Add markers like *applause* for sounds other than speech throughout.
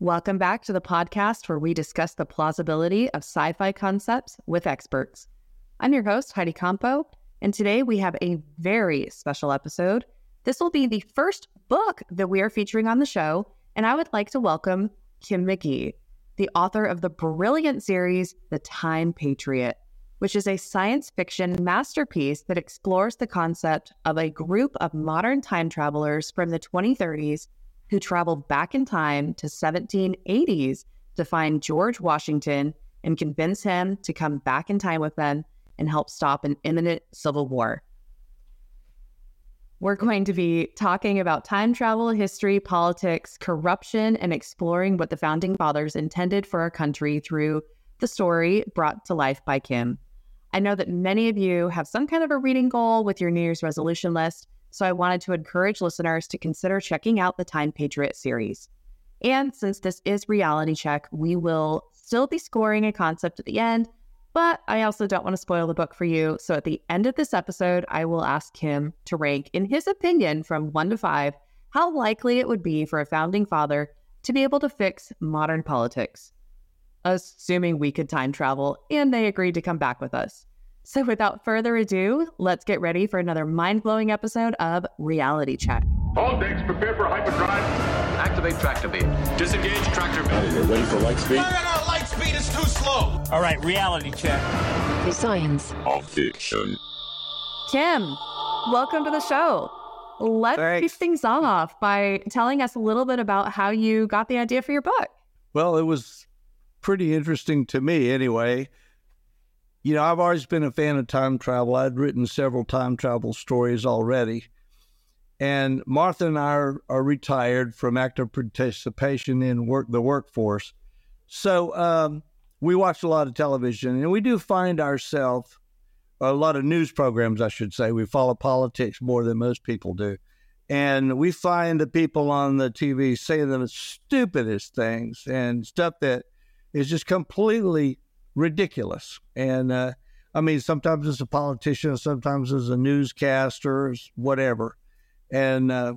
Welcome back to the podcast where we discuss the plausibility of sci fi concepts with experts. I'm your host, Heidi Campo, and today we have a very special episode. This will be the first book that we are featuring on the show, and I would like to welcome Kim McGee, the author of the brilliant series, The Time Patriot, which is a science fiction masterpiece that explores the concept of a group of modern time travelers from the 2030s who traveled back in time to 1780s to find George Washington and convince him to come back in time with them and help stop an imminent civil war. We're going to be talking about time travel, history, politics, corruption, and exploring what the founding fathers intended for our country through the story brought to life by Kim. I know that many of you have some kind of a reading goal with your New Year's resolution list, so I wanted to encourage listeners to consider checking out the Time Patriot series. And since this is reality check, we will still be scoring a concept at the end, but I also don't want to spoil the book for you. So at the end of this episode, I will ask him to rank, in his opinion, from one to five, how likely it would be for a founding father to be able to fix modern politics, assuming we could time travel and they agreed to come back with us. So, without further ado, let's get ready for another mind blowing episode of Reality Check. All decks prepare for hyperdrive. Activate tractor beam. Disengage tractor beam. Are ready for light speed? No, no, no, light speed is too slow. All right, reality check. The science of fiction. Kim, welcome to the show. Let's Thanks. kick things off by telling us a little bit about how you got the idea for your book. Well, it was pretty interesting to me anyway. You know, I've always been a fan of time travel. I'd written several time travel stories already. And Martha and I are, are retired from active participation in work the workforce. So um, we watch a lot of television and we do find ourselves a lot of news programs, I should say. We follow politics more than most people do. And we find the people on the TV saying the stupidest things and stuff that is just completely ridiculous. And uh, I mean, sometimes it's a politician, sometimes it's a newscaster, whatever. And uh,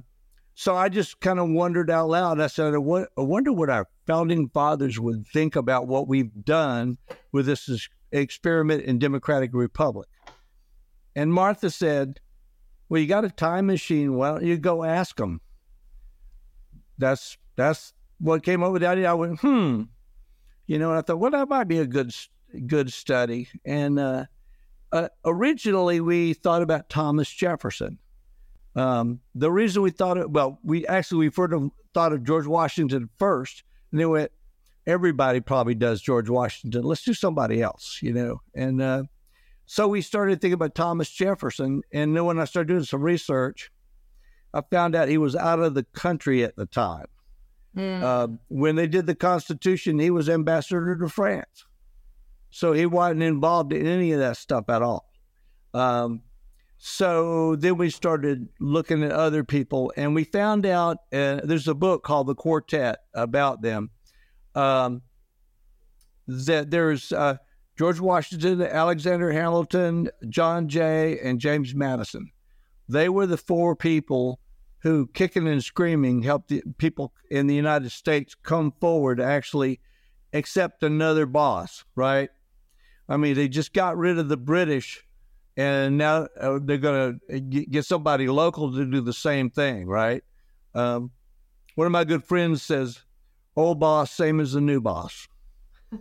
so I just kind of wondered out loud. I said, I wonder what our founding fathers would think about what we've done with this experiment in Democratic Republic. And Martha said, Well, you got a time machine. Why don't you go ask them? That's that's what came up with the idea. I went, hmm, you know, and I thought, well, that might be a good good study. And uh, uh, originally, we thought about Thomas Jefferson. Um, the reason we thought it, well, we actually we first thought of George Washington first, and then went, everybody probably does George Washington. Let's do somebody else, you know. And uh, so we started thinking about Thomas Jefferson. And then when I started doing some research, I found out he was out of the country at the time. Uh, when they did the Constitution, he was ambassador to France. So he wasn't involved in any of that stuff at all. Um, so then we started looking at other people, and we found out uh, there's a book called The Quartet about them. Um, that there's uh, George Washington, Alexander Hamilton, John Jay, and James Madison. They were the four people who, kicking and screaming, helped the people in the United States come forward to actually accept another boss, right? I mean, they just got rid of the British, and now uh, they're going to get somebody local to do the same thing, right? Um, one of my good friends says, "Old boss, same as the new boss." *laughs*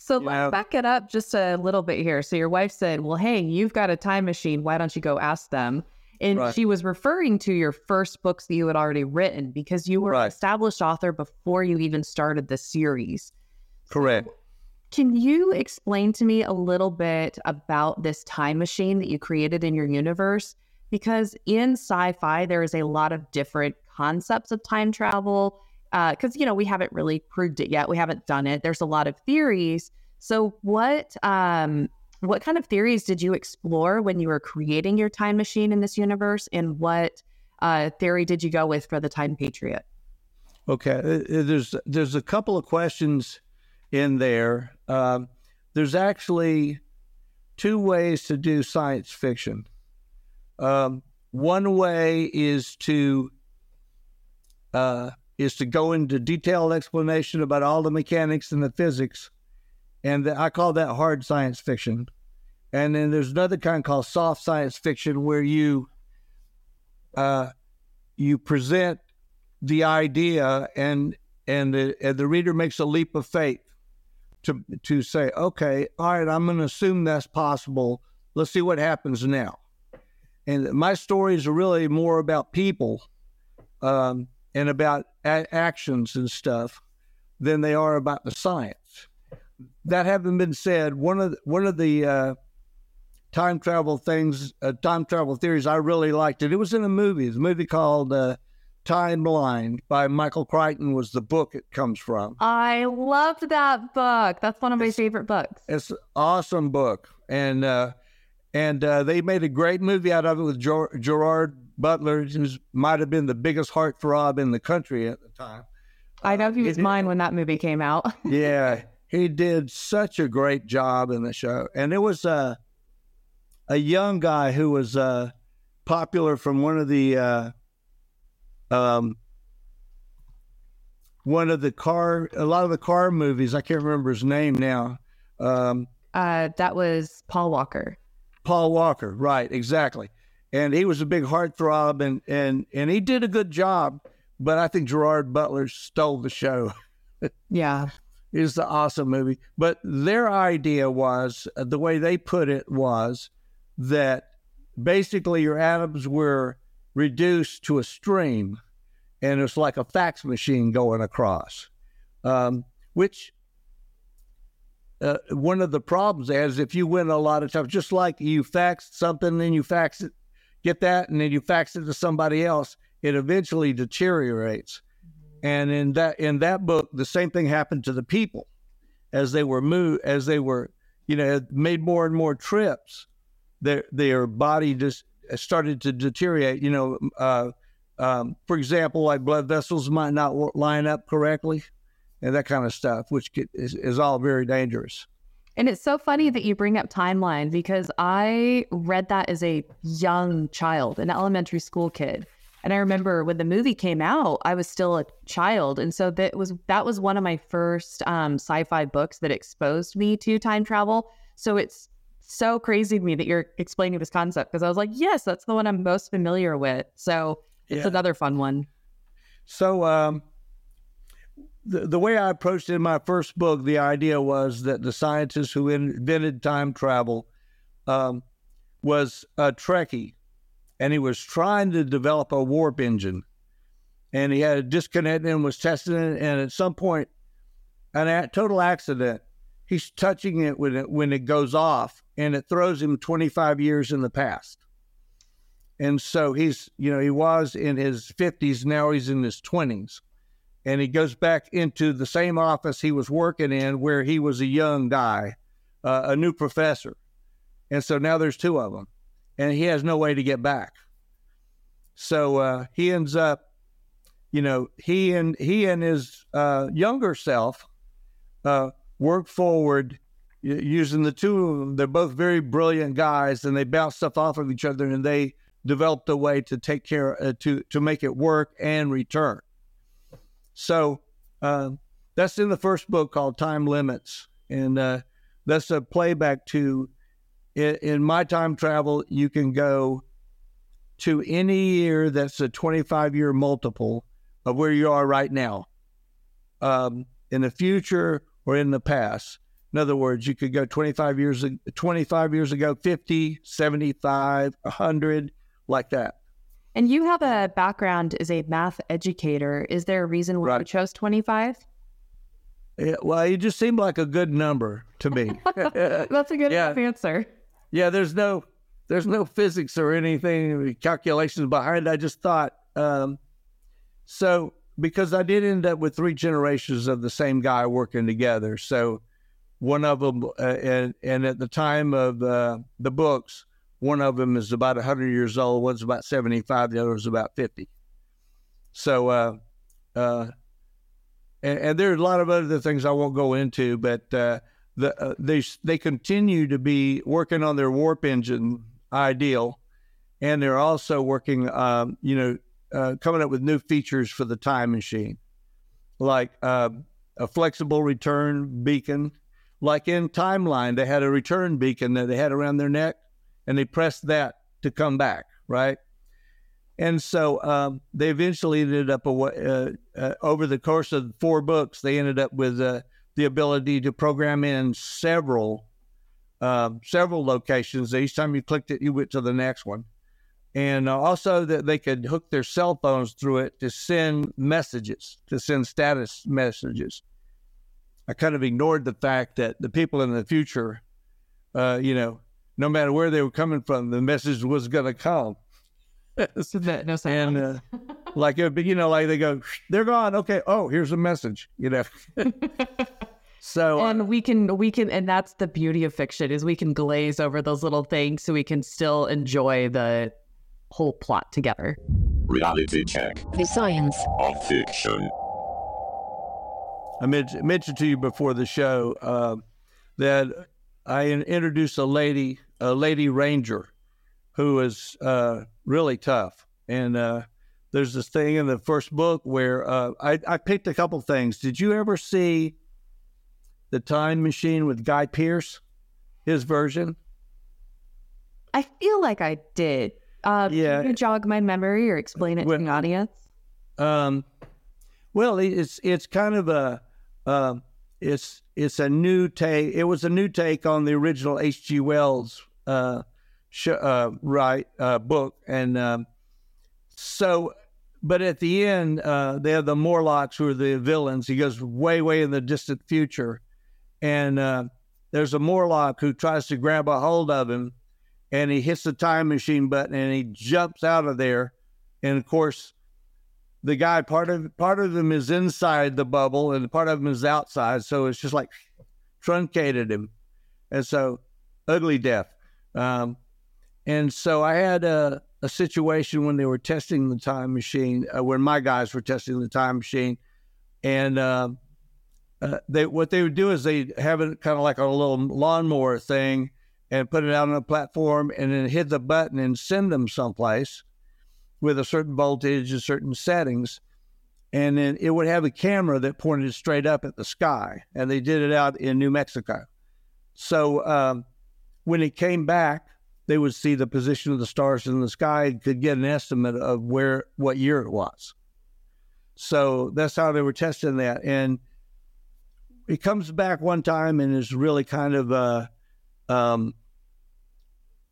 So Yeah. let's back it up just a little bit here. So your wife said, Well, hey, you've got a time machine. Why don't you go ask them? And Right. she was referring to your first books that you had already written because you were an established author before you even started the series. Correct. Can you explain to me a little bit about this time machine that you created in your universe? Because in sci fi, there is a lot of different concepts of time travel. Because, you know, we haven't really proved it yet. We haven't done it. There's a lot of theories. So, what um, what kind of theories did you explore when you were creating your time machine in this universe? And what uh, theory did you go with for the Time Patriot? Okay, uh, uh, there's there's a couple of questions in there. Um, there's actually two ways to do science fiction. Um, one way is to uh, is to go into detailed explanation about all the mechanics and the physics, and the, I call that hard science fiction. And then there's another kind called soft science fiction where you uh, you present the idea and and the, and the reader makes a leap of faith to to say, okay, all right, I'm going to assume that's possible. Let's see what happens now. And my stories are really more about people um, and about a- actions and stuff than they are about the science. That having been said, one of the, one of the uh, time travel things, uh, time travel theories I really liked it. It was in a movie. It's a movie called uh, Timeline by Michael Crichton was the book it comes from. I loved that book. That's one of my favorite books. It's an awesome book, and uh, and uh, they made a great movie out of it with Ger- Gerard Butler, who might have been the biggest heartthrob in the country at the time. I know he was it- mine when that movie came out. *laughs* yeah, he did such a great job in the show, and it was uh, a young guy who was uh, popular from one of the uh, um, one of the car, a lot of the car movies. I can't remember his name now. Um, Uh, that was Paul Walker. Paul Walker, right? Exactly, and he was a big heartthrob, and and and he did a good job. But I think Gerard Butler stole the show. *laughs* Yeah. Is the awesome movie. But their idea was uh, the way they put it was that basically your atoms were reduced to a stream, and it's like a fax machine going across. Um, which uh, one of the problems is if you win a lot of times, just like you fax something, then you fax it, get that, and then you fax it to somebody else, it eventually deteriorates. And in that in that book, the same thing happened to the people as they were moved, as they were, you know, made more and more trips. Their their body just started to deteriorate. You know, uh, um, for example, like blood vessels might not line up correctly, and that kind of stuff, which is, is all very dangerous. And it's so funny that you bring up timeline because I read that as a young child, an elementary school kid. And I remember when the movie came out, I was still a child. And so that was that was one of my first um, sci-fi books that exposed me to time travel. So it's so crazy to me that you're explaining this concept because I was like, yes, that's the one I'm most familiar with. So it's Yeah. another fun one. So, um, the, the way I approached it in my first book, the idea was that the scientist who invented time travel um, was a Trekkie, and he was trying to develop a warp engine. And he had a disconnect and was testing it, and at some point, an a total accident, he's touching it when it when it goes off, and it throws him 25 years in the past. And so he's, you know, he was in his 50s, now he's in his 20s. And he goes back into the same office he was working in where he was a young guy, uh, a new professor. And so now there's two of them, and he has no way to get back. So uh, he ends up, you know, he and he and his uh, younger self uh, work forward using the two of them. They're both very brilliant guys, and they bounce stuff off of each other, and they developed a way to take care uh, to to make it work and return. So um, that's in the first book called Time Limits, and uh, that's a playback to in, in my time travel. You can go to any year that's a 25 year multiple of where you are right now, um, in the future or in the past. In other words, you could go 25 years, 25 years ago, 50, 75, 100, like that. And you have a background as a math educator. Is there a reason why you chose 25? Yeah, well, it just seemed like a good number to me. *laughs* That's a good *laughs* Yeah. enough answer. Yeah, there's no there's no physics or anything calculations behind it. I just thought um, so because I did end up with three generations of the same guy working together. So one of them, uh, and and at the time of uh, the books, one of them is about 100 years old, one's about 75, the other is about 50. So, uh, uh, and, and there are a lot of other things I won't go into, but uh, the uh, they they continue to be working on their warp engine ideal, and they're also working, um, you know, uh, coming up with new features for the time machine. like uh, a flexible return beacon. Like in Timeline, they had a return beacon that they had around their neck, and they pressed that to come back, right? And so um, they eventually ended up uh, uh, over the course of four books, they ended up with uh, the ability to program in several um, several locations. Each time you clicked it, you went to the next one, and uh, also that they could hook their cell phones through it to send messages, to send status messages. I kind of ignored the fact that the people in the future, uh, you know, no matter where they were coming from, the message was going to come. *laughs* so that, no and uh, *laughs* like it, you know, like they go, they're gone. Okay, oh, here's a message. You know. *laughs* so and uh, we can we can and that's the beauty of fiction is we can glaze over those little things so we can still enjoy the whole plot together. Reality check. The science of fiction. I mentioned, mentioned to you before the show uh, that I introduced a lady, a lady ranger, who is uh, really tough. And uh, there's this thing in the first book where uh, I, I picked a couple things. Did you ever see the Time Machine with Guy Pearce, his version? I feel like I did. Uh, Yeah. Can you jog my memory or explain it Well- to the audience? Um, well, it's it's kind of a um, it's it's a new take. It was a new take on the original H.G. Wells uh, sh- uh, right uh, book, and um, so. But at the end, uh, they have the Morlocks who are the villains. He goes way, way in the distant future, and uh, there's a Morlock who tries to grab a hold of him, and he hits the time machine button, and he jumps out of there, and of course the guy part of part of him is inside the bubble and part of him is outside so it's just like truncated him. And so ugly death. Um, and so i had a, a situation when they were testing the time machine uh, when my guys were testing the time machine. And uh, uh, they what they would do is they have it kind of like a little lawnmower thing and put it out on a platform and then hit the button and send them someplace with a certain voltage and certain settings. And then it would have a camera that pointed straight up at the sky. And they did it out in New Mexico. So um, when it came back, they would see the position of the stars in the sky and could get an estimate of where, what year it was. So that's how they were testing that. And it comes back one time and is really kind of, uh, um,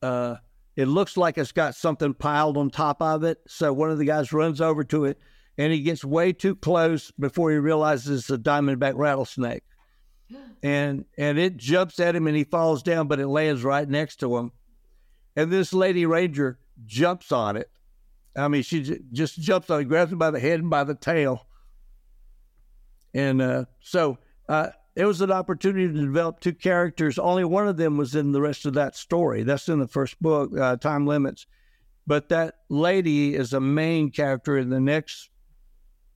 uh, it looks like it's got something piled on top of it. So one of the guys runs over to it and he gets way too close before he realizes it's a diamondback rattlesnake. *gasps* And and it jumps at him and he falls down, but it lands right next to him. And this lady ranger jumps on it. I mean, she j- just jumps on it, grabs him by the head and by the tail. And uh, so uh, it was an opportunity to develop two characters. Only one of them was in the rest of that story. That's in the first book, uh, Time Limits. But that lady is a main character in the next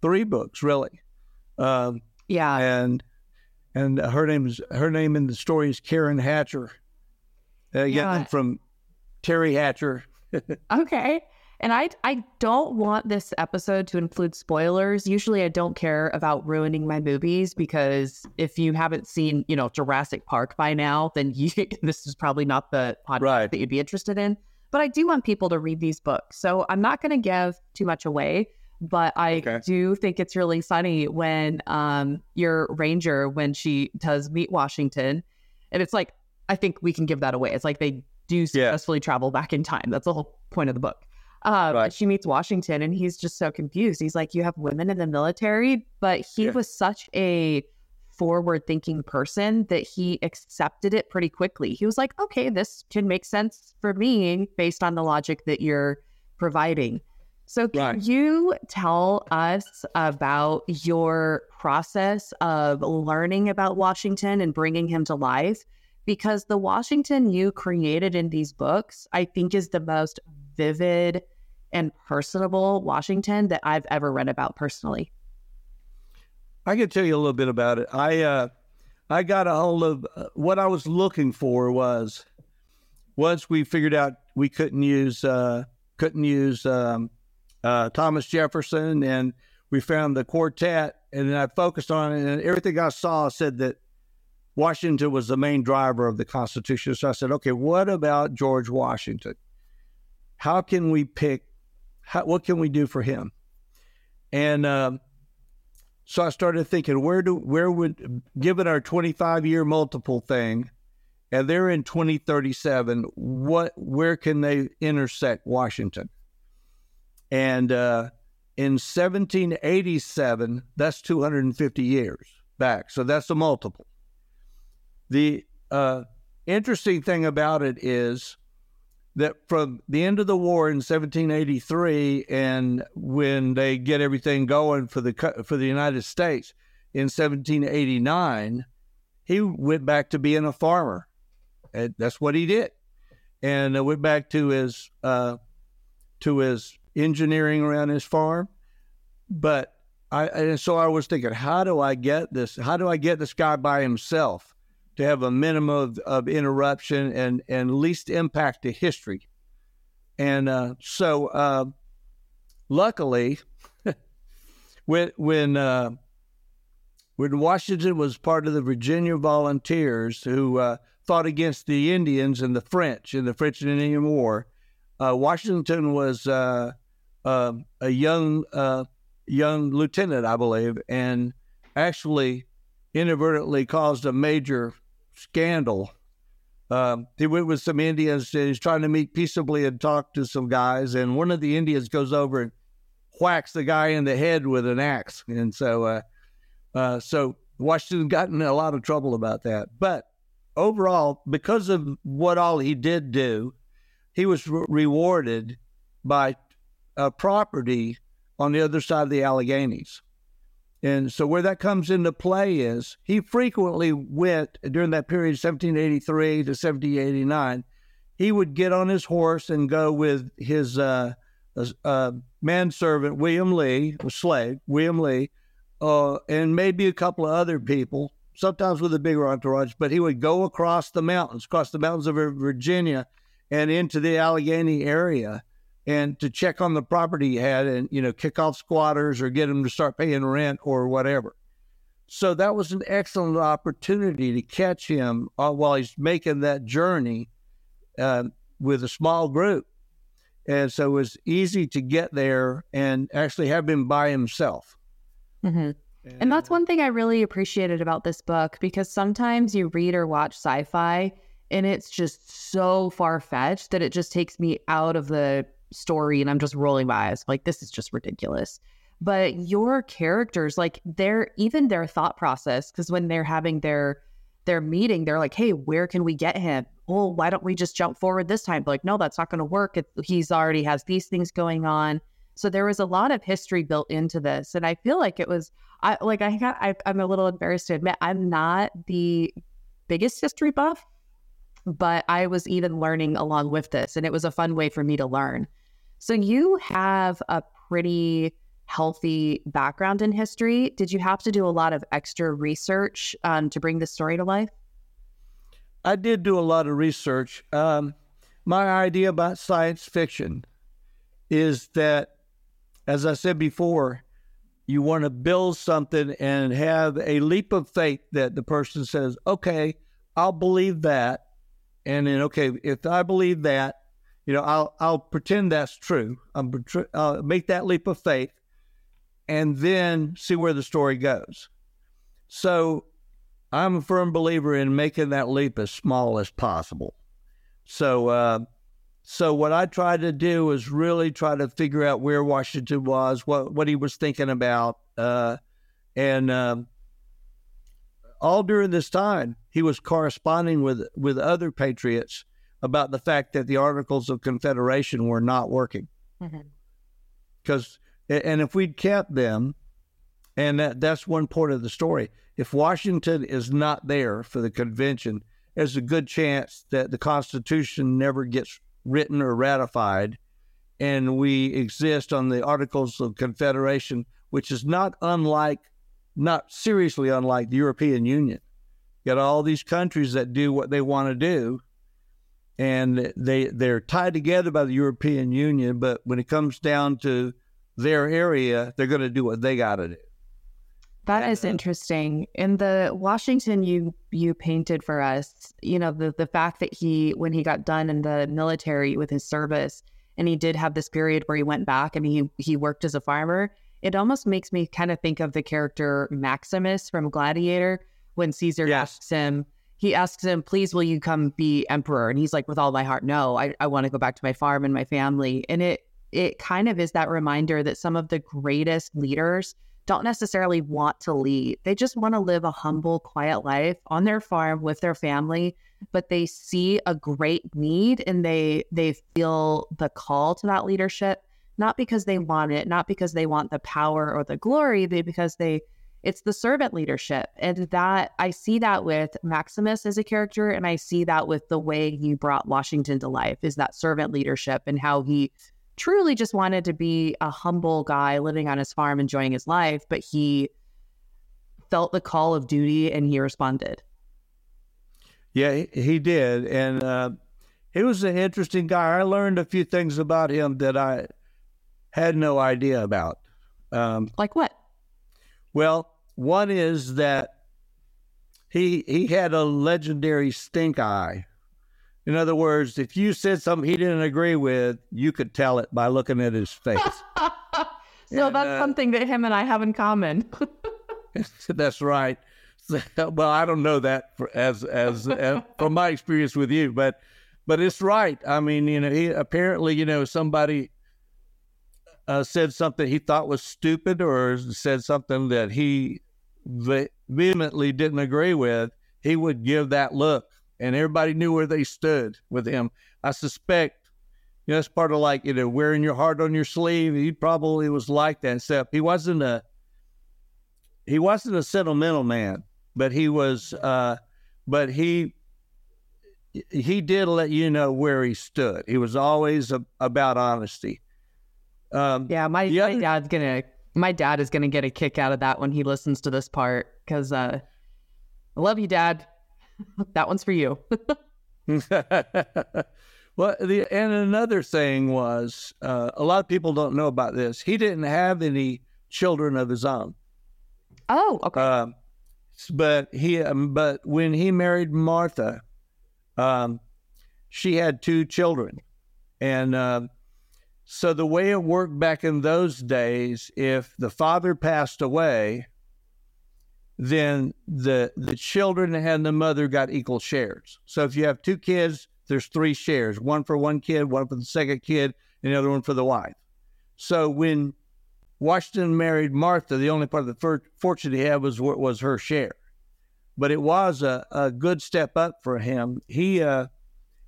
three books, really. Um, Yeah. and and her name is her name in the story is Karen Hatcher. Uh, yeah, from Teri Hatcher. *laughs* Okay. And I I don't want this episode to include spoilers. Usually I don't care about ruining my movies because if you haven't seen, you know, Jurassic Park by now, then you *laughs* this is probably not the podcast Right. that you'd be interested in. But I do want people to read these books. So I'm not going to give too much away, but I Okay. do think it's really funny when um your ranger when she does meet Washington and it's like I think we can give that away. It's like they do successfully travel back in time. That's the whole point of the book. Uh, Right. She meets Washington and he's just so confused. He's like, You have women in the military, but he Yeah. was such a forward thinking person that he accepted it pretty quickly. He was like, Okay, this can make sense for me based on the logic that you're providing. So, can Right. you tell us about your process of learning about Washington and bringing him to life? Because the Washington you created in these books, I think, is the most vivid and personable Washington that I've ever read about personally. I can tell you a little bit about it. I uh, I got a hold of uh, what I was looking for was once we figured out we couldn't use uh, couldn't use um, uh, Thomas Jefferson, and we found the quartet and then I focused on it, and everything I saw said that Washington was the main driver of the Constitution. So I said, okay, what about George Washington? How can we pick? How, what can we do for him? And um, so I started thinking, where do where would given our 25 year multiple thing, and they're in 2037, what where can they intersect Washington? And uh, in 1787, that's 250 years back. So that's a multiple. The uh, interesting thing about it is that from the end of the war in 1783 and when they get everything going for the for the United States in 1789, he went back to being a farmer. And that's what he did, and uh, went back to his uh, to his engineering around his farm. But I and so I was thinking, how do I get this? How do I get this guy by himself to have a minimum of, of interruption and and least impact to history? And uh, so, uh, luckily, *laughs* when when uh, when Washington was part of the Virginia Volunteers who uh, fought against the Indians and the French in the French and Indian War, uh, Washington was uh, um, a young young lieutenant, I believe, and actually inadvertently caused a major scandal. Um, he went with some Indians. He's trying to meet peaceably and talk to some guys, and one of the Indians goes over and whacks the guy in the head with an axe, and so uh, uh, so Washington got in a lot of trouble about that. But overall, because of what all he did do, he was re- rewarded by uh, property on the other side of the Alleghenies. And so, where that comes into play is he frequently went during that period, 1783 to 1789. He would get on his horse and go with his uh, uh, manservant, William Lee, a slave, William Lee, uh, and maybe a couple of other people, sometimes with a bigger entourage, but he would go across the mountains, across the mountains of Virginia and into the Allegheny area and to check on the property he had and, you know, kick off squatters or get them to start paying rent or whatever. So that was an excellent opportunity to catch him uh, while he's making that journey uh, with a small group. And so it was easy to get there and actually have him by himself. Mm-hmm. And, and that's one thing I really appreciated about this book because sometimes you read or watch sci fi and it's just so far fetched that it just takes me out of the story and I'm just rolling my eyes like this is just ridiculous. But your characters, like their even their thought process, because when they're having their their meeting, they're like, "Hey, where can we get him? Well, why don't we just jump forward this time?" like, no, that's not going to work. It, he's already has these things going on. So there was a lot of history built into this, and I feel like it was, I like I got, I, I'm a little embarrassed to admit I'm not the biggest history buff, but I was even learning along with this, and it was a fun way for me to learn. So you have a pretty healthy background in history. Did you have to do a lot of extra research um, to bring the story to life? I did do a lot of research. Um, my idea about science fiction is that, as I said before, you want to build something and have a leap of faith that the person says, okay, I'll believe that. And then, okay, if I believe that, you know, I'll I'll pretend that's true. I'll, make that leap of faith, and then see where the story goes. So, I'm a firm believer in making that leap as small as possible. So, uh, so what I tried to do was really try to figure out where Washington was, what what he was thinking about, uh, and um, all during this time he was corresponding with with other patriots about the fact that the Articles of Confederation were not working. Because, mm-hmm. and if we'd kept them, and that, that's one part of the story, if Washington is not there for the convention, there's a good chance that the Constitution never gets written or ratified, and we exist on the Articles of Confederation, which is not unlike, not seriously unlike the European Union. You got all these countries that do what they want to do, and they they're tied together by the European Union. But when it comes down to their area, they're going to do what they got to do. That is uh, interesting. In the Washington you you painted for us, you know, the the fact that he when he got done in the military with his service and he did have this period where he went back and he he worked as a farmer, it almost makes me kind of think of the character Maximus from Gladiator when Caesar Yes. asks him he asks him, please will you come be emperor? And he's like, with all my heart, no, I, I want to go back to my farm and my family. And it it kind of is that reminder that some of the greatest leaders don't necessarily want to lead. They just want to live a humble, quiet life on their farm with their family, but they see a great need and they they feel the call to that leadership, not because they want it, not because they want the power or the glory, they because they it's the servant leadership. And that I see that with Maximus as a character, and I see that with the way he brought Washington to life is that servant leadership and how he truly just wanted to be a humble guy living on his farm, enjoying his life, but he felt the call of duty and he responded. Yeah, he, did, and uh, he was an interesting guy. I learned a few things about him that I had no idea about. Um, Like what? Well, one is that he he had a legendary stink eye. In other words, if you said something he didn't agree with, you could tell it by looking at his face. *laughs* So And, that's uh, something that him and I have in common. *laughs* That's right. Well, I don't know that for, as, as as from my experience with you, but but it's right. I mean, you know, he apparently, you know, somebody uh, said something he thought was stupid or said something that he ve- vehemently didn't agree with. He would give that look, and everybody knew where they stood with him. I suspect. You know, part of like you know wearing your heart on your sleeve. He probably was like that. Except he wasn't a he wasn't a sentimental man, but he was uh but he he did let you know where he stood. He was always a, about honesty. Um yeah, my, my other- dad's gonna my dad is gonna get a kick out of that when he listens to this part because uh, I love you, Dad. *laughs* that one's for you. *laughs* well, the and another thing was uh, a lot of people don't know about this. He didn't have any children of his own. oh, okay. Um, but he, um, but when he married Martha, um, she had two children, and um so the way it worked back in those days, if the father passed away, then the the children and the mother got equal shares. So if you have two kids, there's three shares: one for one kid, one for the second kid, and the other one for the wife. So when Washington married Martha, the only part of the fortune he had was was her share. But it was a, a good step up for him. He uh,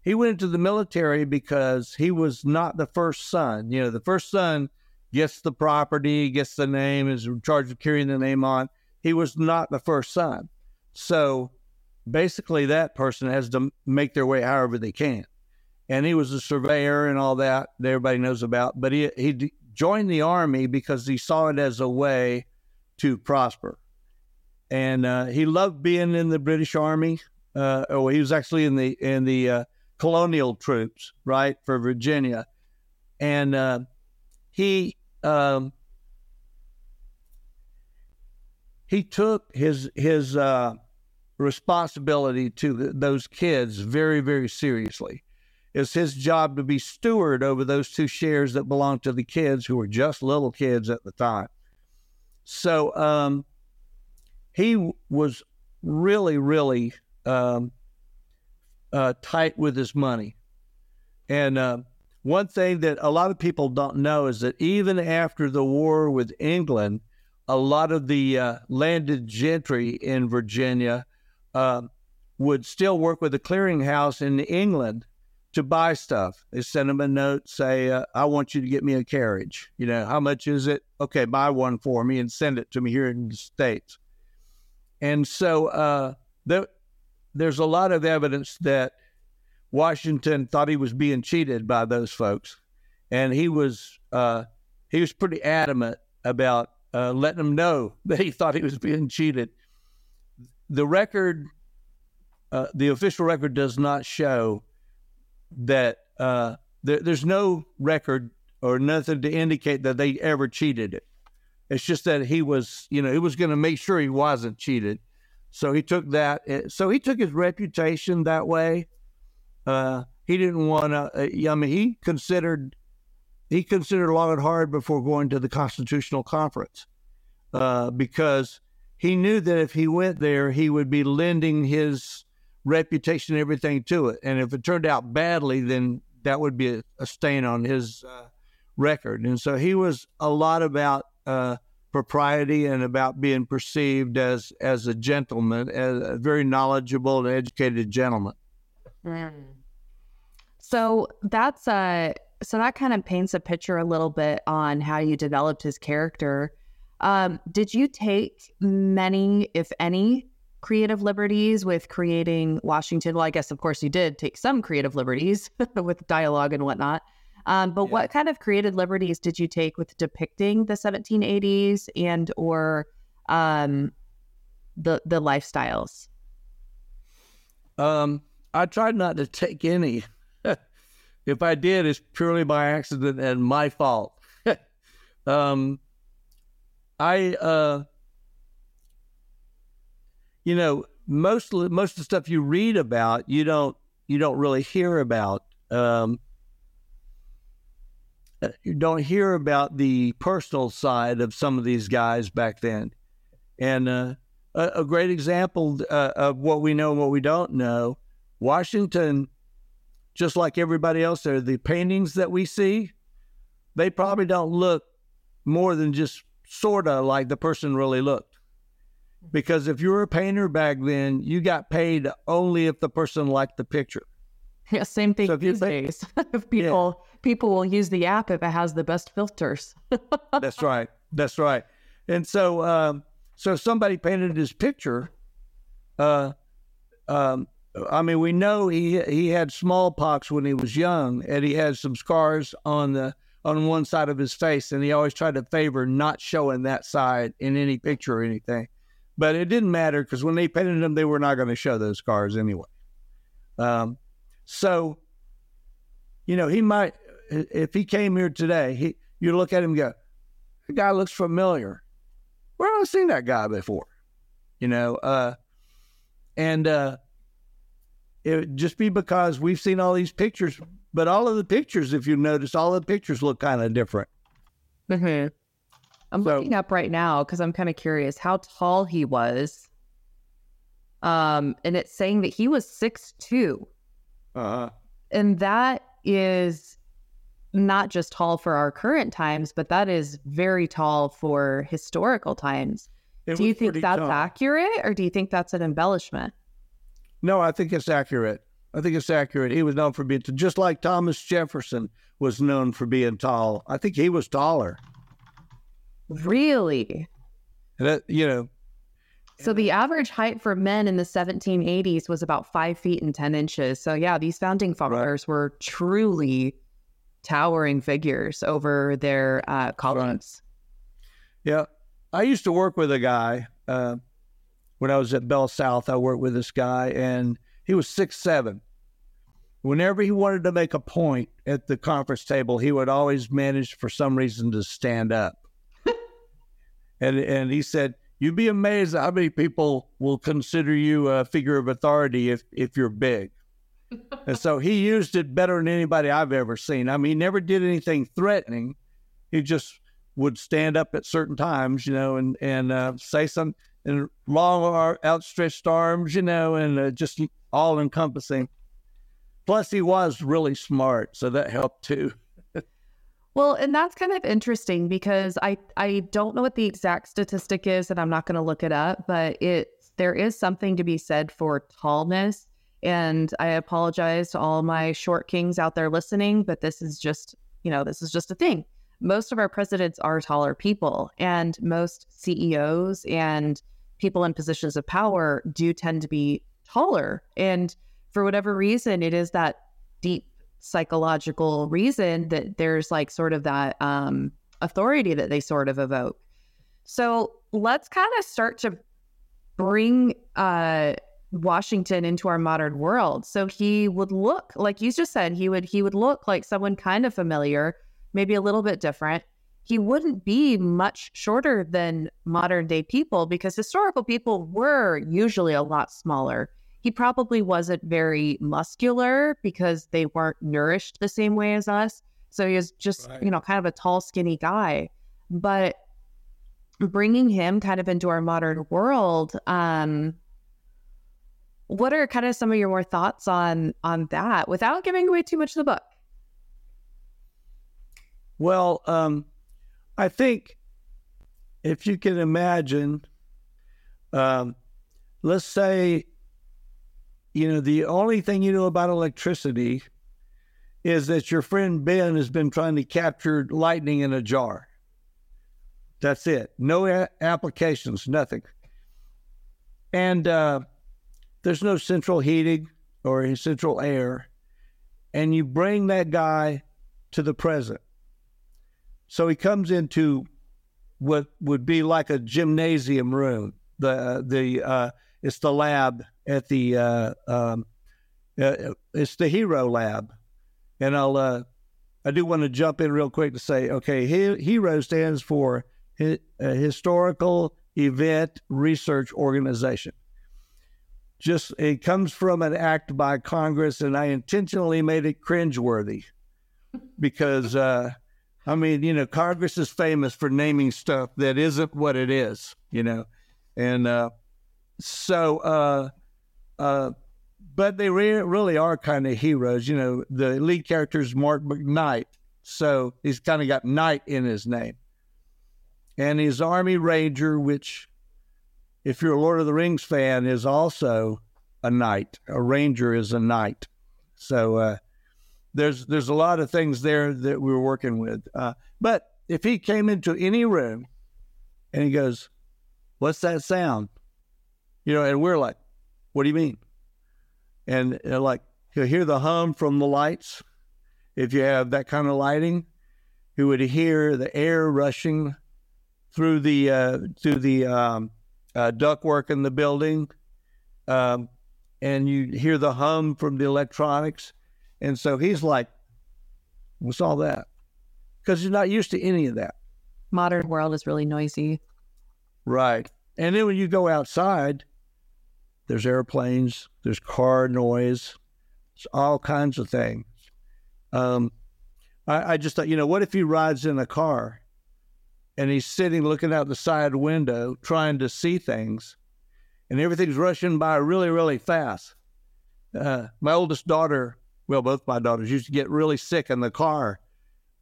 he went into the military because he was not the first son. You know, the first son gets the property, gets the name, is in charge of carrying the name on. He was not the first son. So basically, that person has to make their way however they can. And he was a surveyor and all that that everybody knows about. But he, he joined the army because he saw it as a way to prosper. And uh, he loved being in the British Army. Uh, oh, he was actually in the in the uh, colonial troops, right, for Virginia. And uh, he um, he took his his uh, responsibility to th those kids very very seriously. It's his job to be steward over those two shares that belonged to the kids who were just little kids at the time. So um, he was really really um, uh, tight with his money. And uh, one thing that a lot of people don't know is that even after the war with England, a lot of the uh, landed gentry in Virginia uh, would still work with the clearinghouse in England to buy stuff. They send them a note, say, uh, I want you to get me a carriage. You know, how much is it? Okay, buy one for me and send it to me here in the States. And so uh, there, there's a lot of evidence that Washington thought he was being cheated by those folks, and he was uh, he was pretty adamant about uh, letting them know *laughs* that he thought he was being cheated. The record, uh, the official record, does not show that uh, there, there's no record or nothing to indicate that they ever cheated it. It's just that he was, you know, he was going to make sure he wasn't cheated. So he took that. eh, So he took his reputation that way. Uh, he didn't want to. I mean, he considered he considered long and hard before going to the Constitutional Conference uh, because he knew that if he went there, he would be lending his reputation and everything to it. And if it turned out badly, then that would be a, a stain on his uh, record. And so he was a lot about uh, propriety and about being perceived as as a gentleman, as a very knowledgeable and educated gentleman. So that's uh so that kind of paints a picture a little bit on how you developed his character. Um, did you take many, if any, creative liberties with creating Washington? Well, I guess of course you did take some creative liberties *laughs* with dialogue and whatnot. Um, but what kind of creative liberties did you take with depicting the 1780s and or um, the the lifestyles? Um, I tried not to take any. *laughs* if I did, it's purely by accident and my fault. *laughs* um, I, uh, you know, most most of the stuff you read about, you don't you don't really hear about. Um, you don't hear about the personal side of some of these guys back then, and uh, a, a great example uh, of what we know and what we don't know. Washington, just like everybody else there, the paintings that we see, they probably don't look more than just sort of like the person really looked. Because if you were a painter back then, you got paid only if the person liked the picture. *laughs* Yeah, same thing So these think- days. *laughs* if people people will use the app if it has the best filters. That's *laughs* right. That's right. And so, um, so somebody painted his picture. Uh, um, I mean, we know he he had smallpox when he was young, and he had some scars on the on one side of his face, and he always tried to favor not showing that side in any picture or anything. But it didn't matter because when they painted him, they were not going to show those scars anyway. Um, so, you know, he might if he came here today, he you look at him and go, the guy looks familiar. Where have I seen that guy before? You know, uh, and uh, it would just be because we've seen all these pictures, but all of the pictures, if you notice, all the pictures look kind of different. I'm So- looking up right now because I'm kind of curious how tall he was. Um, and it's saying that he was six two, Uh-huh. and that is not just tall for our current times, but that is very tall for historical times. It do you think that's accurate, or do you think that's an embellishment? No, I think it's accurate. I think it's accurate. He was known for being just like Thomas Jefferson was known for being tall. I think he was taller. Really? And that, you know, So the average height for men in the 1780s was about five feet and 10 inches. So yeah, these founding fathers were truly towering figures over their uh, colleagues. Yeah, I used to work with a guy uh, when I was at Bell South. I worked with this guy, and he was six seven. Whenever he wanted to make a point at the conference table, he would always manage for some reason to stand up. *laughs* and and he said, "You'd be amazed how many people will consider you a figure of authority if if you're big." and so he used it better than anybody I've ever seen. I mean, he never did anything threatening. He just would stand up at certain times, you know, and and uh, say some and long, outstretched arms, you know, and uh, just all encompassing. Plus, he was really smart, so that helped too. Well, and that's kind of interesting because I I don't know what the exact statistic is, and I'm not going to look it up, but it there is something to be said for tallness. And I apologize to all my short kings out there listening, but this is just you know this is just a thing. Most of our presidents are taller people, and most CEOs and people in positions of power do tend to be taller. And for whatever reason, it is that deep psychological reason that there's like sort of that um, authority that they sort of evoke. So let's kind of start to bring uh, Washington into our modern world. So he would look like you just said he would he would look like someone kind of familiar, maybe a little bit different. he wouldn't be much shorter than modern day people because historical people were usually a lot smaller. He probably wasn't very muscular because they weren't nourished the same way as us. So he was just, right. you know, kind of a tall, skinny guy. But bringing him kind of into our modern world, um, what are kind of some of your more thoughts on on that without giving away too much of the book? Well, um, I think if you can imagine, um, let's say, you know, the only thing you know about electricity is that your friend Ben has been trying to capture lightning in a jar. That's it. No a- applications, nothing. And uh, there's no central heating or central air. And you bring that guy to the present. So he comes into what would be like a gymnasium room. The the uh, it's the lab at the uh, um, uh, it's the Hero Lab, and I'll uh, I do want to jump in real quick to say okay, Hero stands for a Historical Event Research Organization. Just it comes from an act by Congress, and I intentionally made it cringeworthy because uh, I mean, you know, Congress is famous for naming stuff that isn't what it is, you know, and uh, so, uh, but they re- really are kind of heroes. You know, the lead character is Mark McKnight, so he's kind of got knight in his name, and he's Army Ranger, which, if you're a Lord of the Rings fan, is also a knight. A ranger is a knight, so. Uh, there's there's a lot of things there that we are working with. Uh, but if he came into any room and he goes, "What's that sound?" You know, and we're like, "What do you mean?" And like you'll hear the hum from the lights. If you have that kind of lighting, you would hear the air rushing through the uh, through the um, uh, ductwork in the building, um, and you hear the hum from the electronics and so he's like, What's all that? Because he's not used to any of that. Modern world is really noisy. Right. And then when you go outside, there's airplanes, there's car noise, it's all kinds of things. Um, I, I just thought, you know, what if he rides in a car and he's sitting looking out the side window trying to see things and everything's rushing by really, really fast? Uh, my oldest daughter well, both my daughters used to get really sick in the car,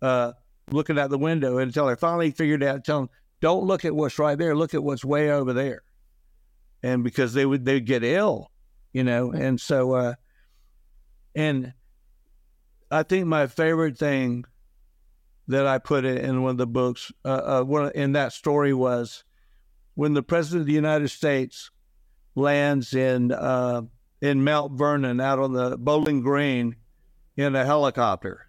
uh, looking out the window until I finally figured out, tell them, don't look at what's right there, look at what's way over there. And because they would, they'd get ill, you know? And so, uh, and I think my favorite thing that I put in one of the books, uh, uh, one in that story was when the president of the United States lands in, uh, in Mount Vernon out on the Bowling Green in a helicopter.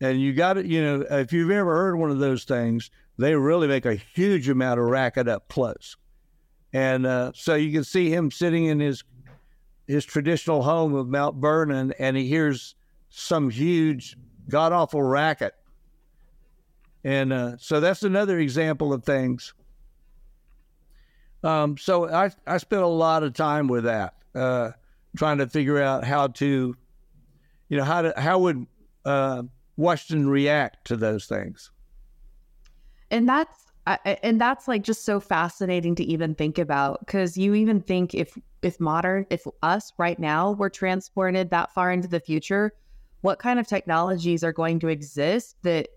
And you got it, you know, if you've ever heard one of those things, they really make a huge amount of racket up close. And uh, so you can see him sitting in his his traditional home of Mount Vernon, and he hears some huge, god awful racket. And uh, so that's another example of things. Um, so I I spent a lot of time with that uh, trying to figure out how to, you know, how to how would uh, Washington react to those things. And that's and that's like just so fascinating to even think about because you even think if if modern if us right now were transported that far into the future what kind of technologies are going to exist that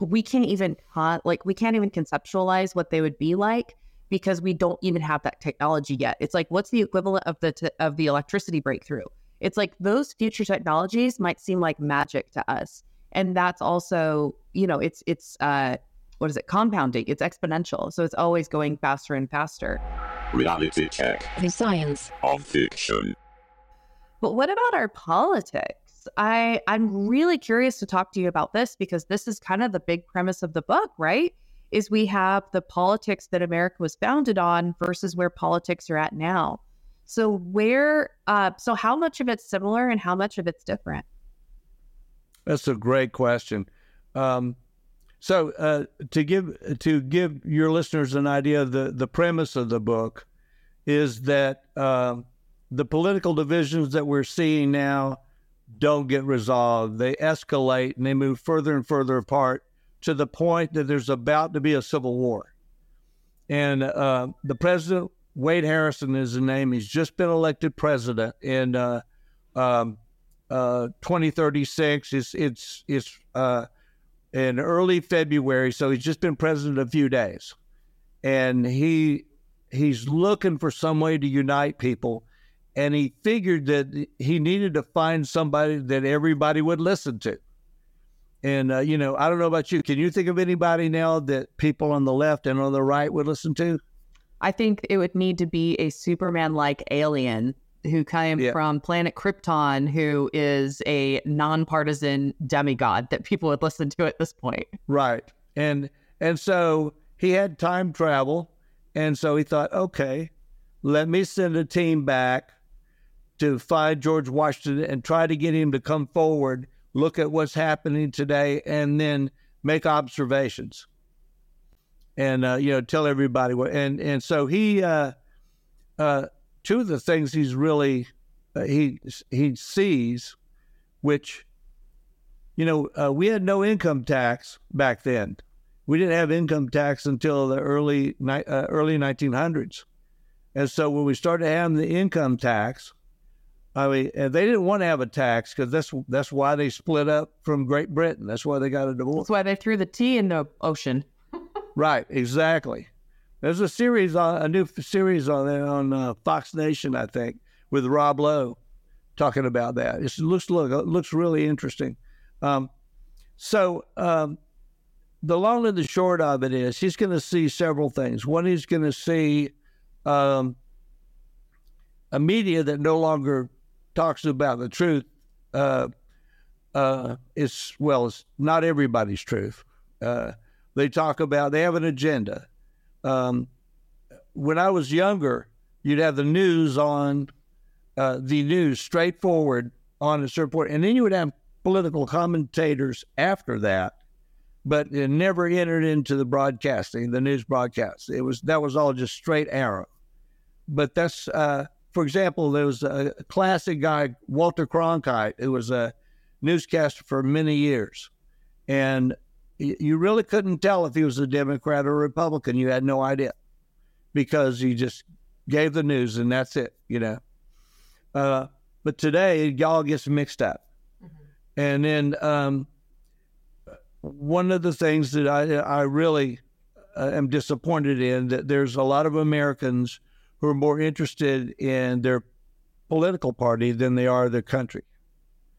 we can't even like we can't even conceptualize what they would be like because we don't even have that technology yet. It's like what's the equivalent of the t- of the electricity breakthrough? It's like those future technologies might seem like magic to us. And that's also, you know, it's it's uh what is it? Compounding. It's exponential. So it's always going faster and faster. Reality check. The science of fiction. But what about our politics? I I'm really curious to talk to you about this because this is kind of the big premise of the book, right? is we have the politics that America was founded on versus where politics are at now. So where uh, so how much of it's similar and how much of it's different? That's a great question. Um, So uh, to give to give your listeners an idea, the the premise of the book is that um, the political divisions that we're seeing now don't get resolved. They escalate and they move further and further apart to the point that there's about to be a civil war. And uh, the president, Wade Harrison, is the name. He's just been elected president in uh, um, uh, 2036. It's it's it's uh, in early February, so he's just been president a few days, and he he's looking for some way to unite people, and he figured that he needed to find somebody that everybody would listen to. And uh, you know, I don't know about you. Can you think of anybody now that people on the left and on the right would listen to? I think it would need to be a Superman like alien who came Yeah. from planet Krypton, who is a nonpartisan demigod that people would listen to at this point. Right. And and so he had time travel and so he thought, okay, let me send a team back to find George Washington and try to get him to come forward, look at what's happening today and then make observations. And uh, you know, tell everybody what and and so he uh uh two of the things he's really uh, he he sees which you know, uh, we had no income tax back then. We didn't have income tax until the early ni- uh, early 1900s, and so when we started having the income tax, I mean, and they didn't want to have a tax because that's that's why they split up from Great Britain. That's why they got a divorce. That's why they threw the tea in the ocean. Right, exactly. There's a series on a new series on on uh, Fox Nation, I think, with Rob Lowe talking about that. It looks look looks really interesting. Um, so um, the long and the short of it is, he's going to see several things. One, he's going to see um, a media that no longer talks about the truth. Uh, uh, well, it's not everybody's truth. Uh, they talk about they have an agenda. Um, when I was younger, you'd have the news on uh, the news straightforward on a certain point, and then you would have political commentators after that, but it never entered into the broadcasting, the news broadcast. It was that was all just straight arrow. But that's, uh, for example, there was a classic guy, Walter Cronkite, who was a newscaster for many years, and you really couldn't tell if he was a Democrat or a Republican. You had no idea because he just gave the news and that's it, you know. Uh, but today, it all gets mixed up. And then um, one of the things that I, I really uh, am disappointed in that there's a lot of Americans who are more interested in their political party than they are their country.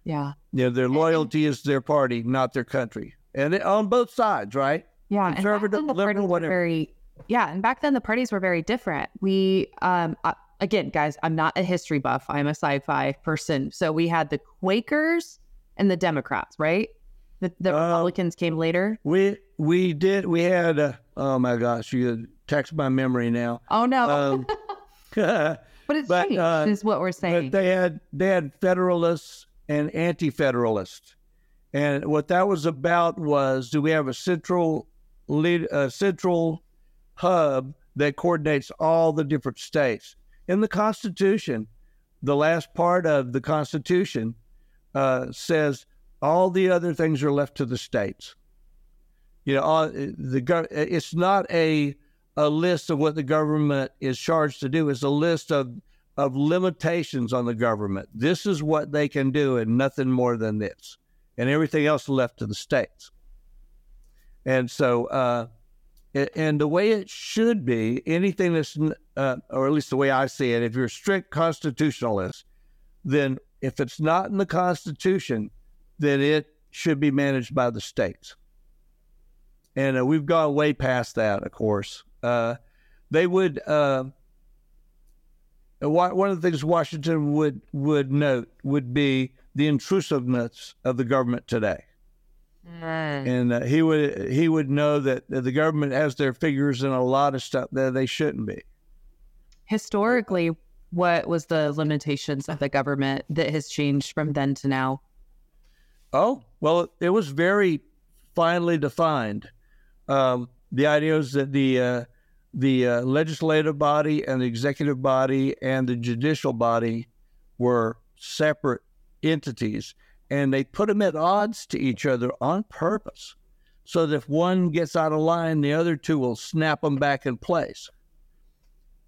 Yeah. You know, their loyalty is their party, not their country, and it, on both sides, right? Yeah, and back Conservative, then the liberal, parties were whatever. very yeah, and back then the parties were very different. We um uh, again, guys, I'm not a history buff. I'm a sci-fi person. So we had the Quakers and the Democrats, right? The, the Uh, Republicans came later. We we did we had uh, oh my gosh, you text my memory now. Oh no, Um, *laughs* *laughs* but it's but, changed, uh, is what we're saying. But they had they had federalists and anti-federalists, and what that was about was do we have a central lead a central hub that coordinates all the different states in the Constitution? The last part of the Constitution uh, says all the other things are left to the states. You know, all, the it's not a a list of what the government is charged to do. It's a list of of limitations on the government. This is what they can do, and nothing more than this, and everything else left to the states. And so, uh, and the way it should be, anything that's, uh, or at least the way I see it, if you're a strict constitutionalist, then if it's not in the Constitution, then it should be managed by the states. And uh, we've gone way past that, of course. Uh, they would. Uh, one of the things Washington would would note would be the intrusiveness of the government today, and uh, he would he would know that the government has their figures in a lot of stuff that they shouldn't be. Historically, what was the limitations of the government that has changed from then to now? Oh well, it was very finely defined. um, the idea is that the uh, the uh, legislative body and the executive body and the judicial body were separate entities, and they put them at odds to each other on purpose, so that if one gets out of line, the other two will snap them back in place.